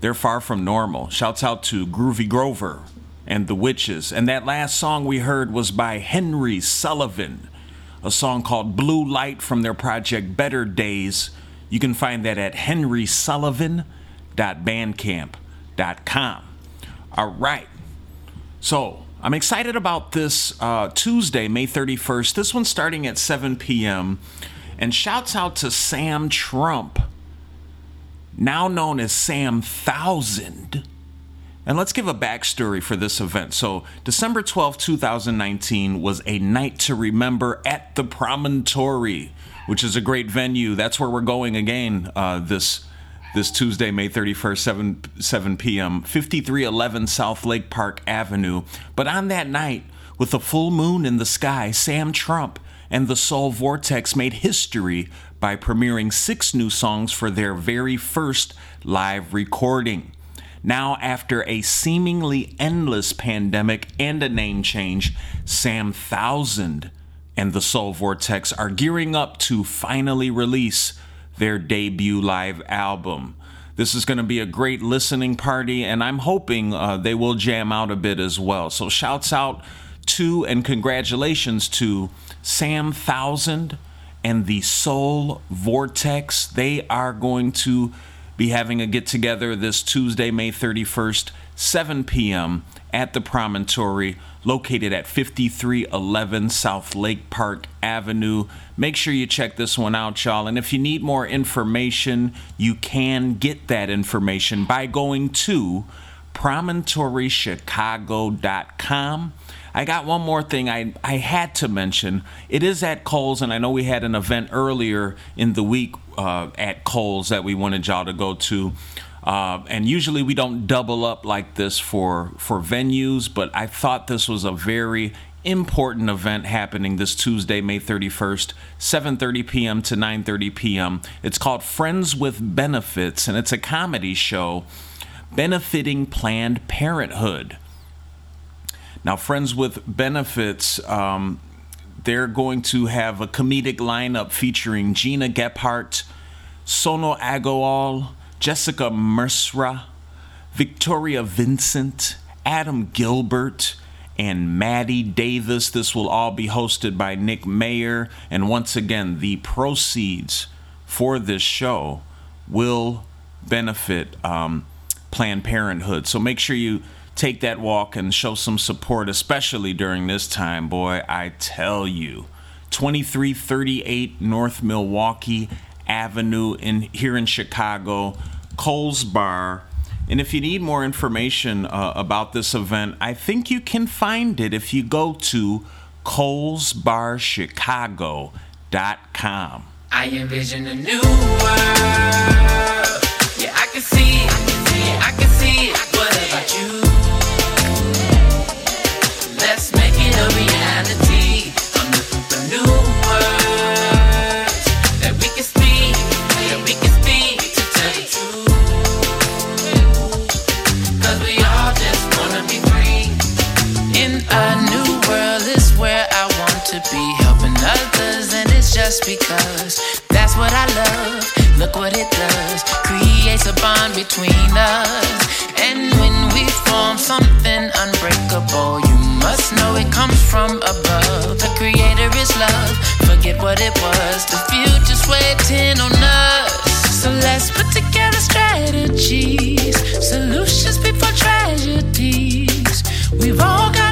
S1: They're far from normal. Shouts out to Groovy Grover and the Witches. And that last song we heard was by Henry Sullivan, a song called Blue Light from their project Better Days. You can find that at henrysullivan.bandcamp.com. All right. So I'm excited about this uh, Tuesday, May 31st. This one's starting at 7 p.m. And shouts out to Sam Trump, now known as Sam Thousand. And let's give a backstory for this event. So, December 12, 2019 was a night to remember at the Promontory, which is a great venue. That's where we're going again uh, this this Tuesday, May 31st, 7, 7 p.m., 5311 South Lake Park Avenue. But on that night With a full moon in the sky, Sam Trump and the Soul Vortex made history by premiering six new songs for their very first live recording. Now, after a seemingly endless pandemic and a name change, Sam Thousand and the Soul Vortex are gearing up to finally release their debut live album. This is going to be a great listening party, and I'm hoping uh, they will jam out a bit as well. So, shouts out to and congratulations to Sam Thousand and the Soul Vortex. They are going to be having a get together this Tuesday, May 31st, 7 p.m. at the Promontory, located at 5311 South Lake Park Avenue. Make sure you check this one out, y'all. And if you need more information, you can get that information by going to promontorychicago.com. I got one more thing I, I had to mention. It is at Coles, and I know we had an event earlier in the week uh, at Coles that we wanted y'all to go to. Uh, and usually we don't double up like this for for venues, but I thought this was a very important event happening this Tuesday, May 31st, 7:30 p.m. to 9:30 p.m. It's called Friends with Benefits, and it's a comedy show benefiting Planned Parenthood. Now, Friends with Benefits, um, they're going to have a comedic lineup featuring Gina Gephardt, Sono Agarwal, Jessica Mercra, Victoria Vincent, Adam Gilbert, and Maddie Davis. This will all be hosted by Nick Mayer. And once again, the proceeds for this show will benefit um, Planned Parenthood. So make sure you take that walk and show some support, especially during this time, boy. I tell you. 2338 North Milwaukee Avenue in here in Chicago, Coles Bar. And if you need more information uh, about this event, I think you can find it if you go to colesbarchicago.com.
S21: I envision a new world. To be, helping others, and it's just because that's what I love. Look what it does, creates a bond between us. And when we form something unbreakable, you must know it comes from above. The creator is love, forget what it was. The future's waiting on us. So let's put together strategies, solutions before tragedies. We've all got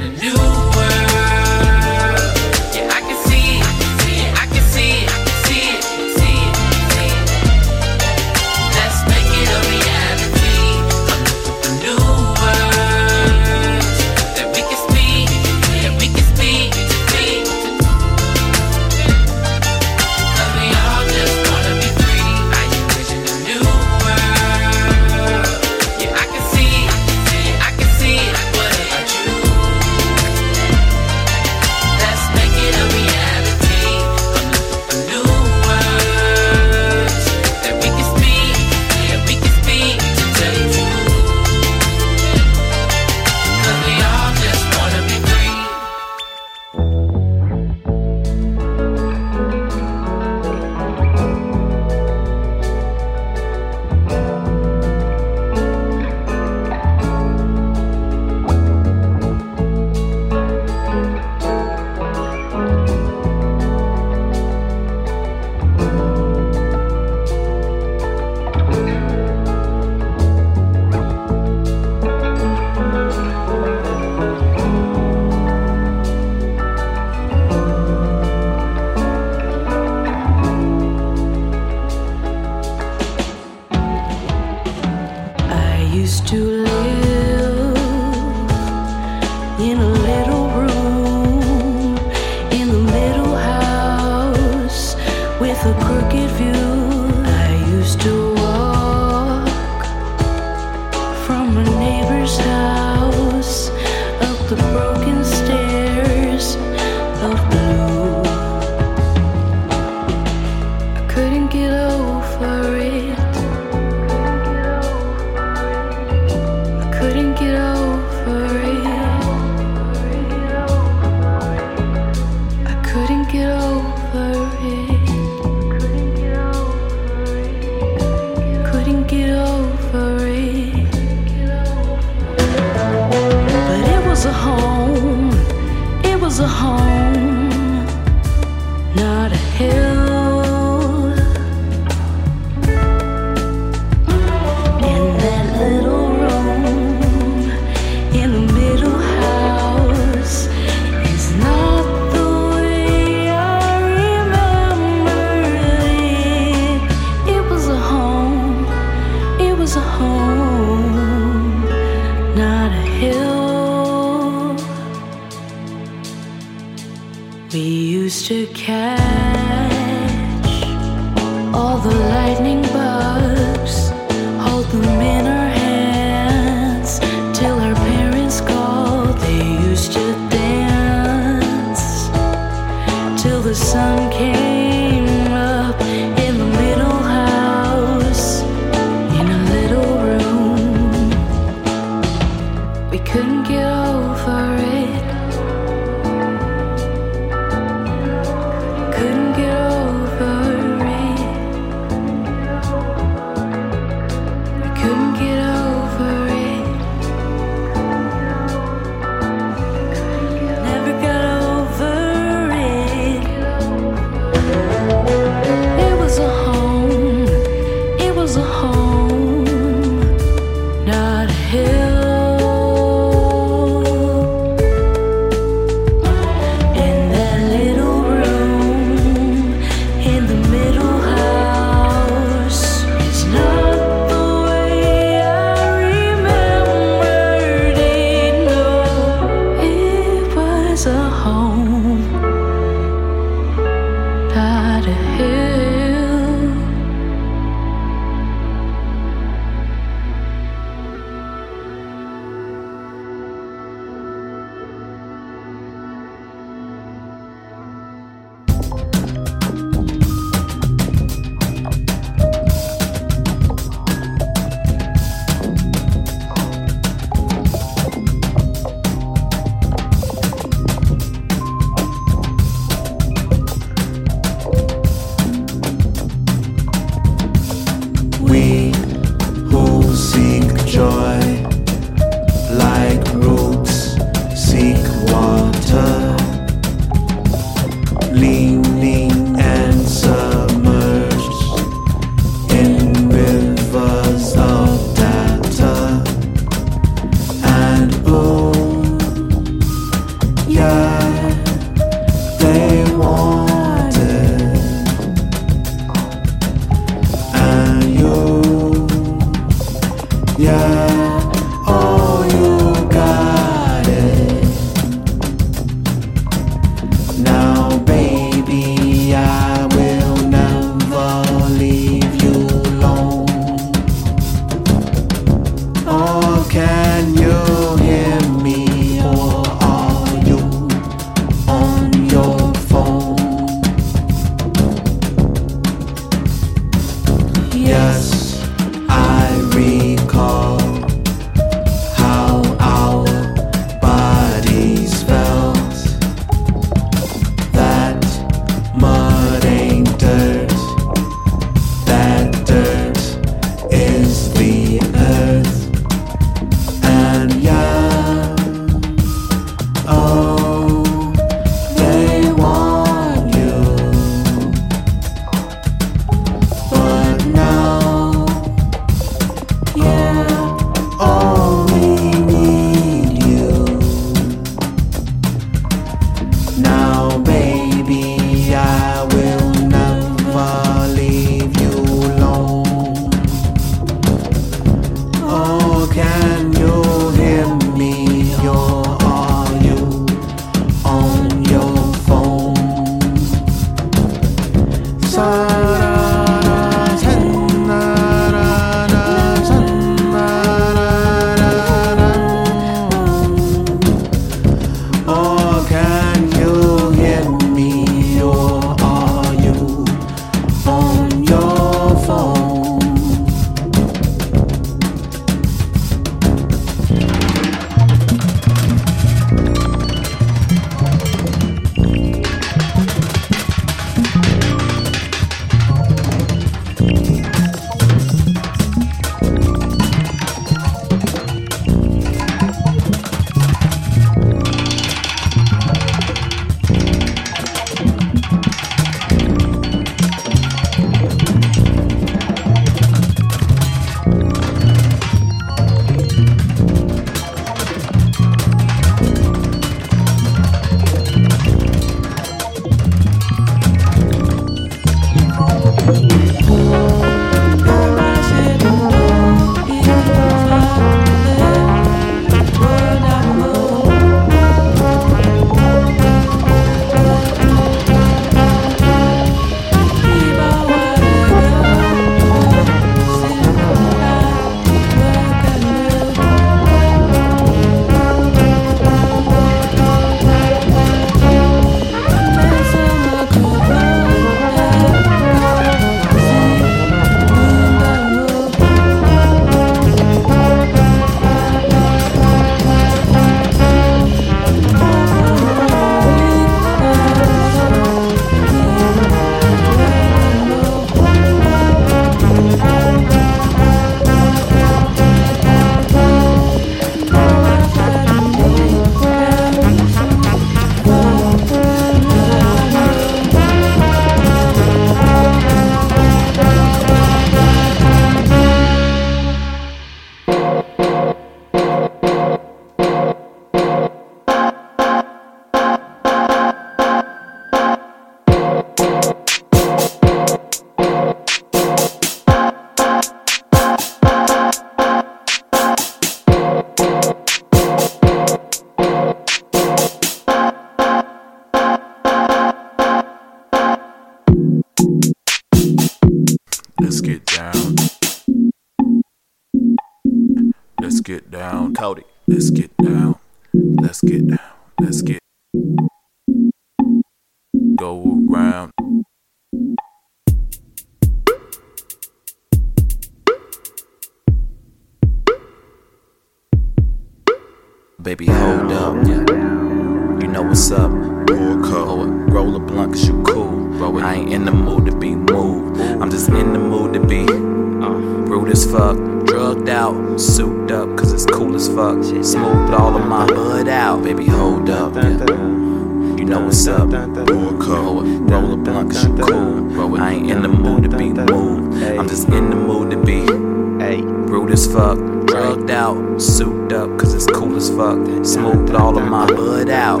S17: out. Souped up, cause it's cool as fuck. Smoothed all of my blood out.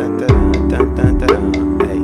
S1: Hey.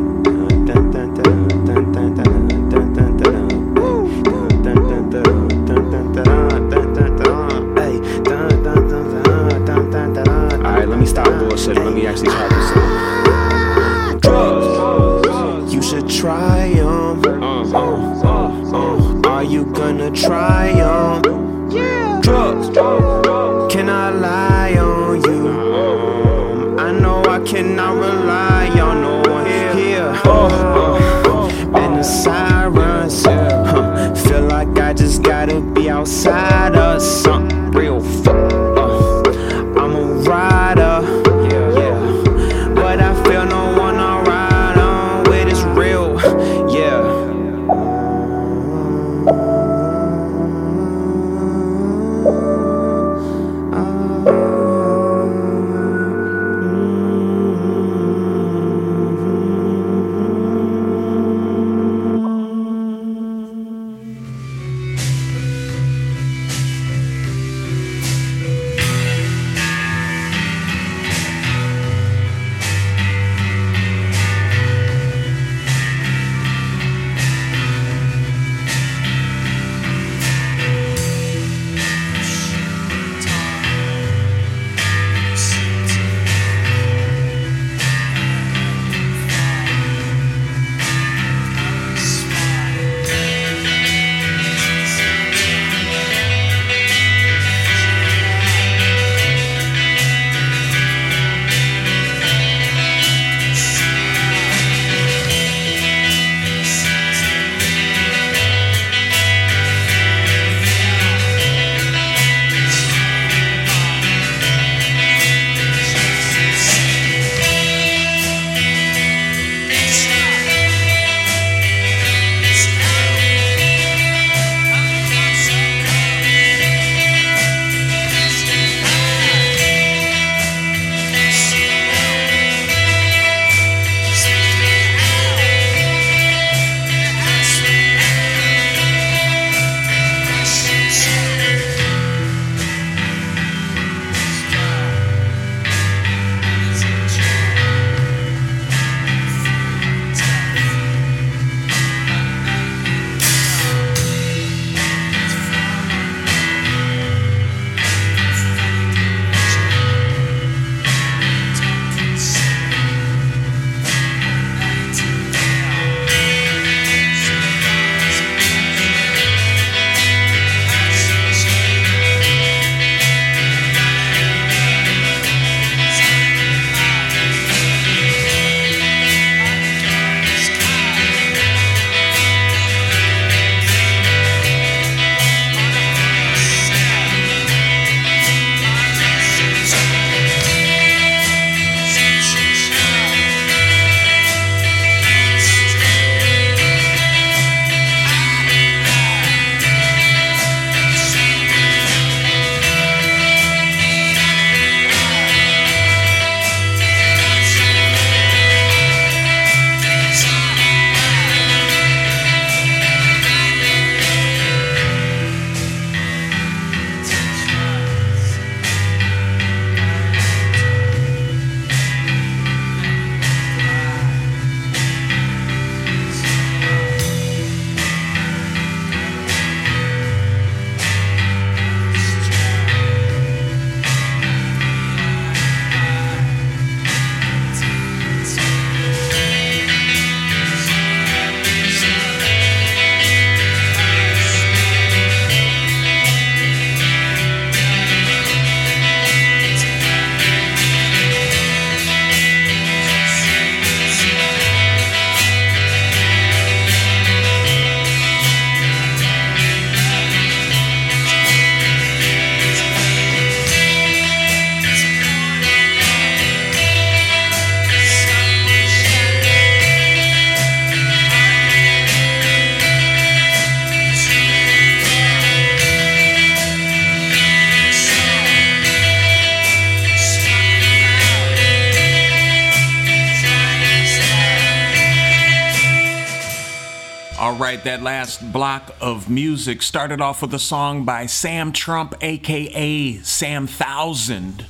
S1: Right, that last block of music started off with a song by Sam Trump, aka Sam Thousand,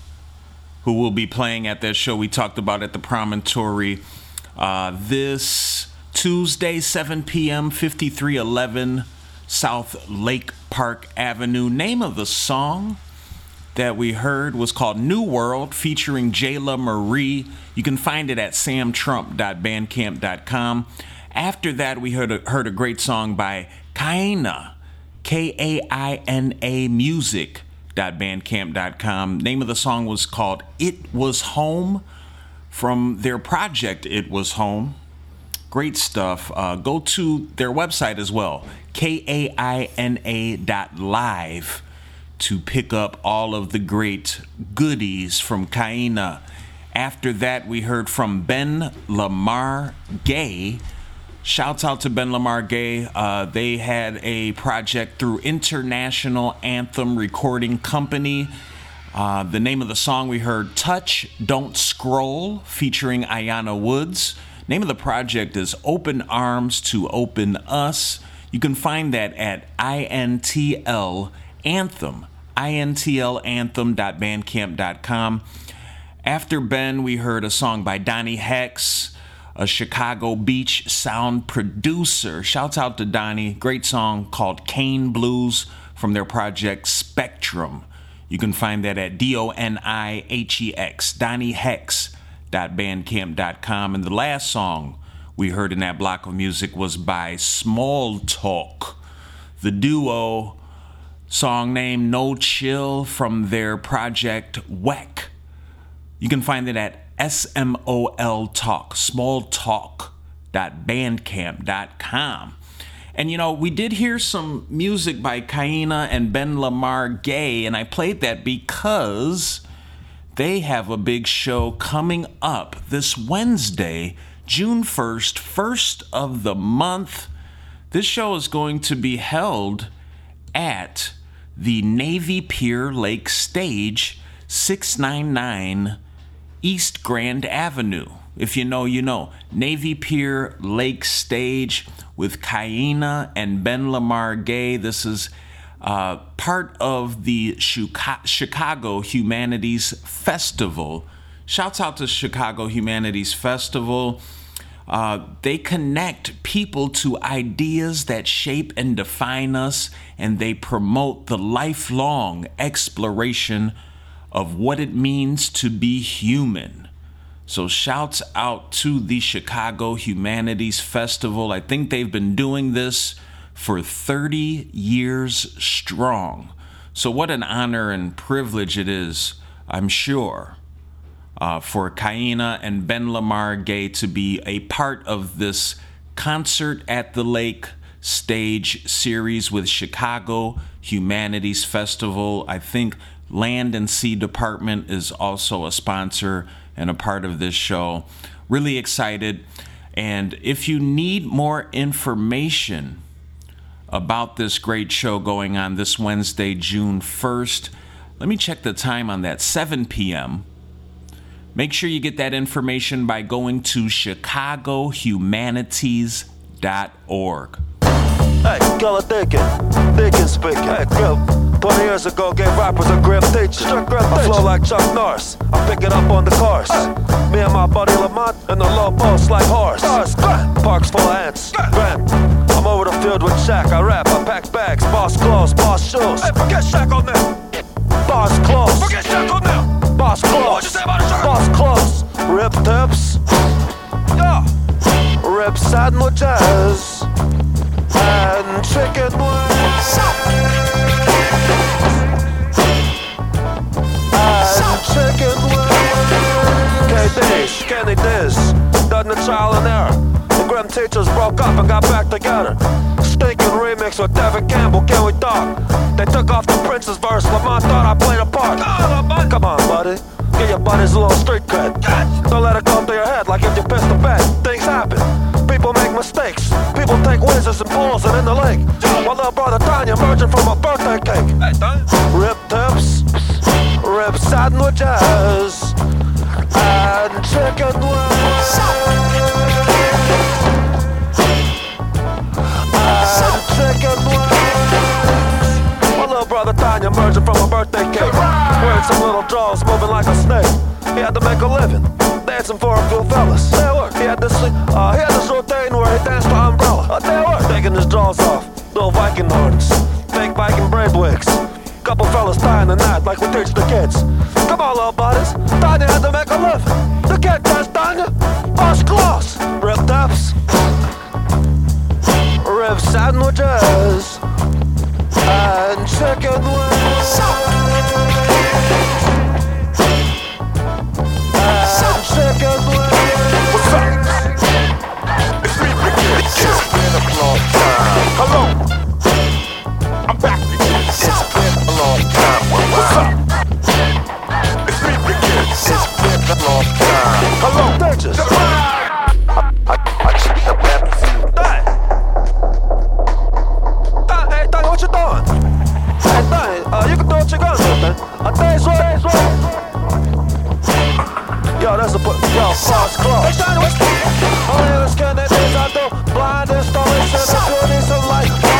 S1: who will be playing at that show we talked about at the Promontory uh, this Tuesday, 7 p.m., 5311 South Lake Park Avenue. Name of the song that we heard was called New World featuring Jayla Marie. You can find it at samtrump.bandcamp.com. After that, we heard a, heard a great song by Kaina, K A I N A music.bandcamp.com. Name of the song was called It Was Home from their project It Was Home. Great stuff. Uh, go to their website as well, K A I N A dot live, to pick up all of the great goodies from Kaina. After that, we heard from Ben LaMar Gay. Shouts out to Ben LaMar Gay. Uh, they had a project through International Anthem Recording Company. Uh, the name of the song we heard, Touch, Don't Scroll, featuring Ayanna Woods. Name of the project is Open Arms to Open Us. You can find that at INTL Anthem, intlanthem.bandcamp.com. After Ben, we heard a song by Doni Hex, a Chicago Beach sound producer. Shouts out to Doni. Great song called Kane Blues from their project Spectrum. You can find that at D O N I H E X, DoniHex.bandcamp.com. And the last song we heard in that block of music was by Small Talk, the duo song named No Chill from their project WEC. You can find it at SMOL Talk, smalltalk.bandcamp.com. And you know, we did hear some music by Kaina and Ben LaMar Gay, and I played that because they have a big show coming up this Wednesday, June 1st, first of the month. This show is going to be held at the Navy Pier Lake Stage, 699 East Grand Avenue. If you know, you know. Navy Pier Lake Stage with Kaina and Ben LaMar Gay. This is uh, part of the Chicago Humanities Festival. Shouts out to Chicago Humanities Festival. Uh, they connect people to ideas that shape and define us, and they promote the lifelong exploration of what it means to be human. So, shouts out to the Chicago Humanities Festival. I think they've been doing this for 30 years strong. So, what an honor and privilege it is, I'm sure, uh, for Kaina and Ben LaMar Gay to be a part of this concert at the lake stage series with Chicago Humanities Festival. I think Land and Sea Department is also a sponsor and a part of this show. Really excited. And if you need more information about this great show going on this Wednesday, June 1st, let me check the time on that 7 p.m. Make sure you get that information by going to chicagohumanities.org.
S22: Hey, speaking. Hey. 20 years ago, gave rappers a grip teacher. I flow like Chuck Norris. I pick it up on the cars. Me and my buddy Lamont in the low post like horse. Parks full of ants. Grant. I'm over the field with Shaq. I rap, I pack bags. Boss clothes, boss shoes. Hey, forget Shaq on them. Boss clothes. Forget Shaq on them. Boss clothes. What'd you say Boss clothes. Rib tips. Yeah. Rip sandwiches. And chicken wings. And chicken wings. KD's, Kenny Diz. Done the trial and error. The grim teachers broke up and got back together. Stinking remix with Devin Campbell, can we talk? They took off the Prince's verse. Lamont thought I played a part. Oh, come on, buddy. Give your buddies a little street cred. Don't let it go through your head like if you pissed the bed. Things happen. People make mistakes. People take wizards and bulls and in the lake. While little brother Tanya emerging from a birthday cake. Rib tips, rib sandwiches and chicken wings. And chicken wings. My little brother died emerging from a birthday cake. Wearing some little drawers, moving like a snake. He had to make a living, dancing for a few fellas. They were. He had this, uh, he had this routine where he danced by umbrella. Uh, they were. Taking his drawers off, little Viking horns, fake Viking braid wigs. Couple fellas tying the knot like we teach the kids. Come on, little buddies. Tanya to make a living. The kid test Tanya. First class. Rib taps. Rib sandwiches. And chicken wings. And chicken wings. What's up? It's me, It's been a long time. Hello. Long time. Hello. I, I, I the battlefield. Hey. What you doing? Hey, uh, you can do what you gonna do, man. Uh? Yo, that's kind of I do. You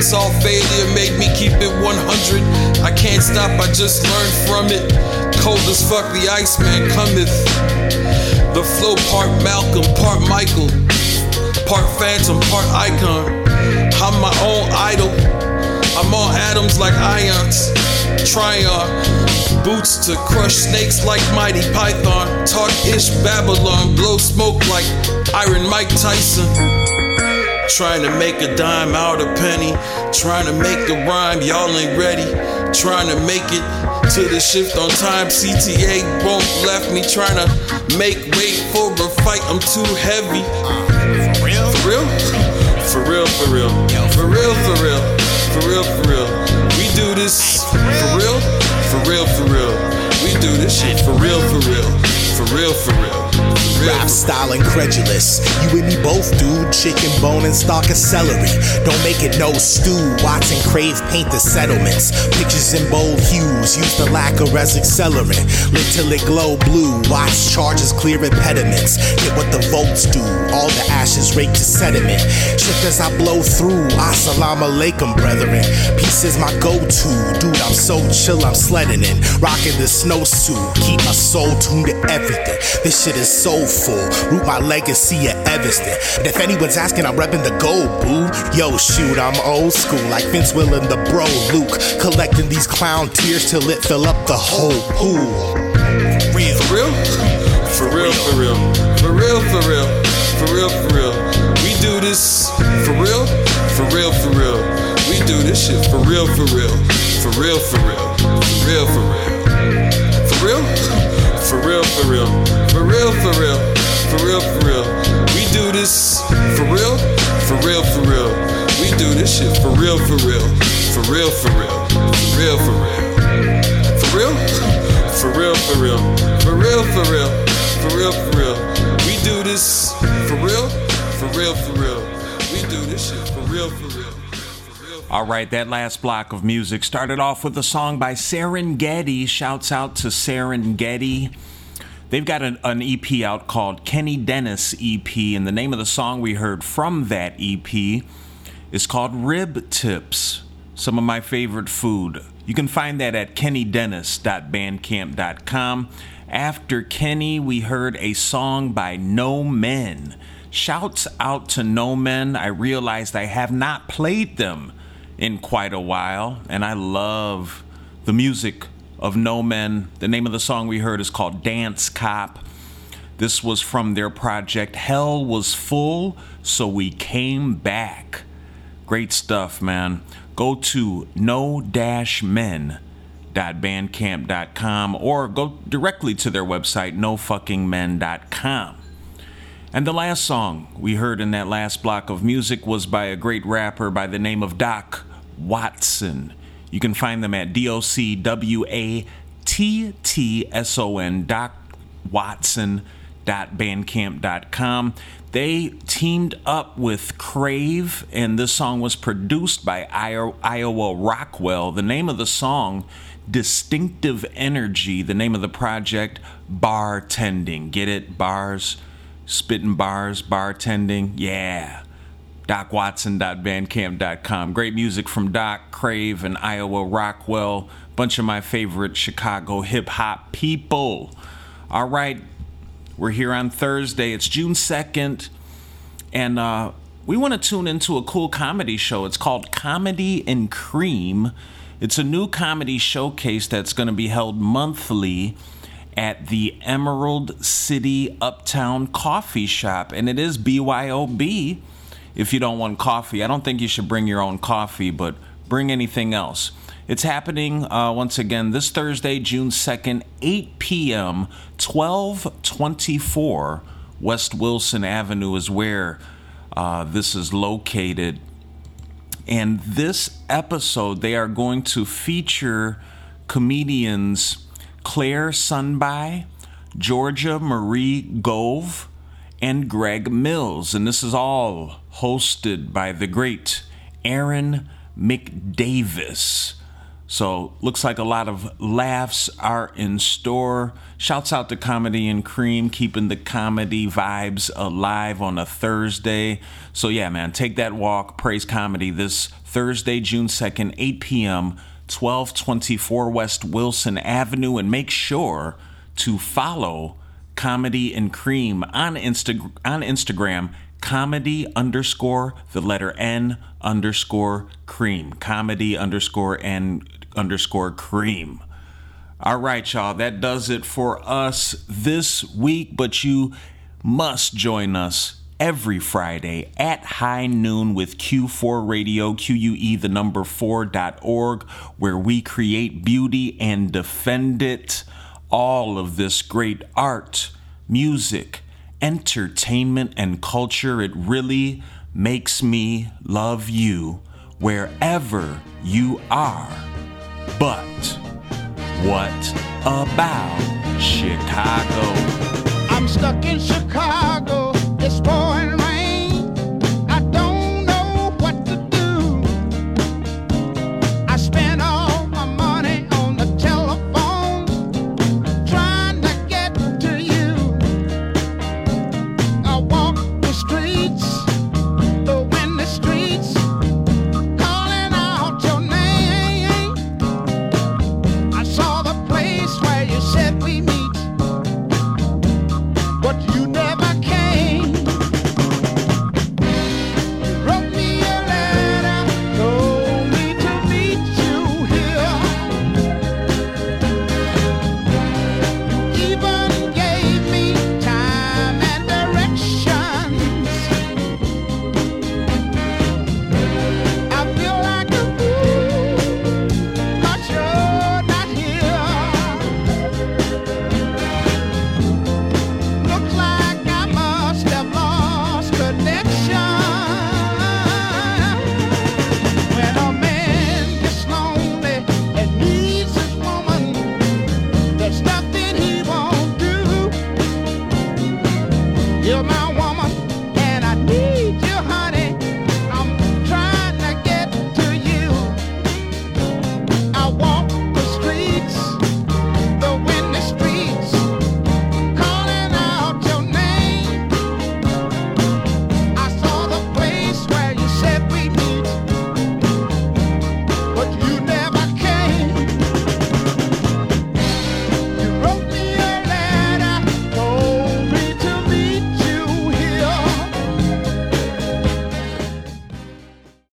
S23: Highlights, all failure made me keep it 100. I can't stop, I just learned from it. Cold as fuck, the Iceman cometh. The flow part Malcolm, part Michael. part phantom, part icon. I'm my own idol. I'm all atoms like ions. Tryon. Boots to crush snakes like Mighty Python. Talk ish Babylon. Blow smoke like Iron Mike Tyson. Trying to make a dime out of penny. Trying to make the rhyme, y'all ain't ready. Trying to make it to the shift on time. CTA won't left me. Trying to make weight for a fight, I'm too heavy. For real? For real? For real, for real. For real, for real. For real, for real. We do this for real? For real, for real. We do this shit for real, for real. For real, for real.
S24: Rap style incredulous. You and me both, dude. Chicken bone and stalk of celery. Don't make it no stew. Watson crave paint the settlements. Pictures in bold hues. Use the lacquer as accelerant. Lit till it glow blue. Watch charges clear impediments. Get what the votes do. All the ashes rake to sediment. Shift as I blow through. Assalamu alaikum, brethren. Peace is my go-to. Dude, I'm so chill, I'm sledding in. Rocking the snowsuit. Keep my soul tuned to everything. This shit is soulful. Root my legacy at Evanston. And if anyone's asking, I'm repping the gold, boo. Yo, shoot, I'm old school, like Vince Will and the bro Luke. Collecting these clown tears till it fill up the whole pool. Real.
S23: For real? For real, for real. For real, for real. For real, for real. We do this for real? For real, for real. We do this shit for real, for real. For real, for real. For real, for real. For real? For real, for real. For real, for real. For real, for real. We do this for real? For real, for real. We do this shit for real, for real. For real, for real. For real, for real. For real? For real, for real. For real, for real. For real, for real. We do this for real? For real, for real. We do this shit for real, for real.
S1: All right, that last block of music started off with a song by Serengeti. Shouts out to Serengeti. They've got an, an EP out called Kenny Dennis EP, and the name of the song we heard from that EP is called Rib Tips. Some of my favorite food. You can find that at kennydennis.bandcamp.com. After Kenny, we heard a song by No Men. Shouts out to No Men. I realized I have not played them in quite a while, and I love the music of No Men. The name of the song we heard is called Dance Cop. This was from their project Hell Was Full, so we came back. Great stuff, man. Go to no men.bandcamp.com or go directly to their website, nofuckingmen.com. And the last song we heard in that last block of music was by a great rapper by the name of Doc Watson. You can find them at D O C W A T T S O N, Doc Watson.bandcamp.com. They teamed up with Crave, and this song was produced by Iowa Rockwell. The name of the song, Distinctive Energy. The name of the project, Bartending. Get it? Bars, spitting bars, bartending. Yeah. DocWatson.bandcamp.com. Great music from Doc, Crave, and Iowa Rockwell. Bunch of my favorite Chicago hip hop people. All right, we're here on Thursday. It's June 2nd, and uh, we want to tune into a cool comedy show. It's called Comedy and Cream. It's a new comedy showcase that's going to be held monthly at the Emerald City Uptown Coffee Shop, and it is BYOB if you don't want coffee. I don't think you should bring your own coffee, but bring anything else. It's happening uh, once again this Thursday, June 2nd, 8 p.m., 1224 West Wilson Avenue is where uh, this is located. And this episode, they are going to feature comedians Claire Sunby, Georgia Marie Gove, and Greg Mills. And this is all hosted by the great Aaron McDavis. So, looks like a lot of laughs are in store. Shouts out to Comedy and Cream, keeping the comedy vibes alive on a Thursday. So, yeah, man, take that walk. Praise Comedy this Thursday, June 2nd, 8 p.m., 1224 West Wilson Avenue. And make sure to follow Comedy and Cream on, Insta- on Instagram, comedy underscore the letter N underscore cream. Comedy underscore N underscore cream. All right, y'all, that does it for us this week, but you must join us every Friday at high noon with Q4 Radio, QUE the number 4.org, where we create beauty and defend it. All of this great art, music, entertainment, and culture, it really makes me love you wherever you are. But what about Chicago?
S25: I'm stuck in Chicago. It's pouring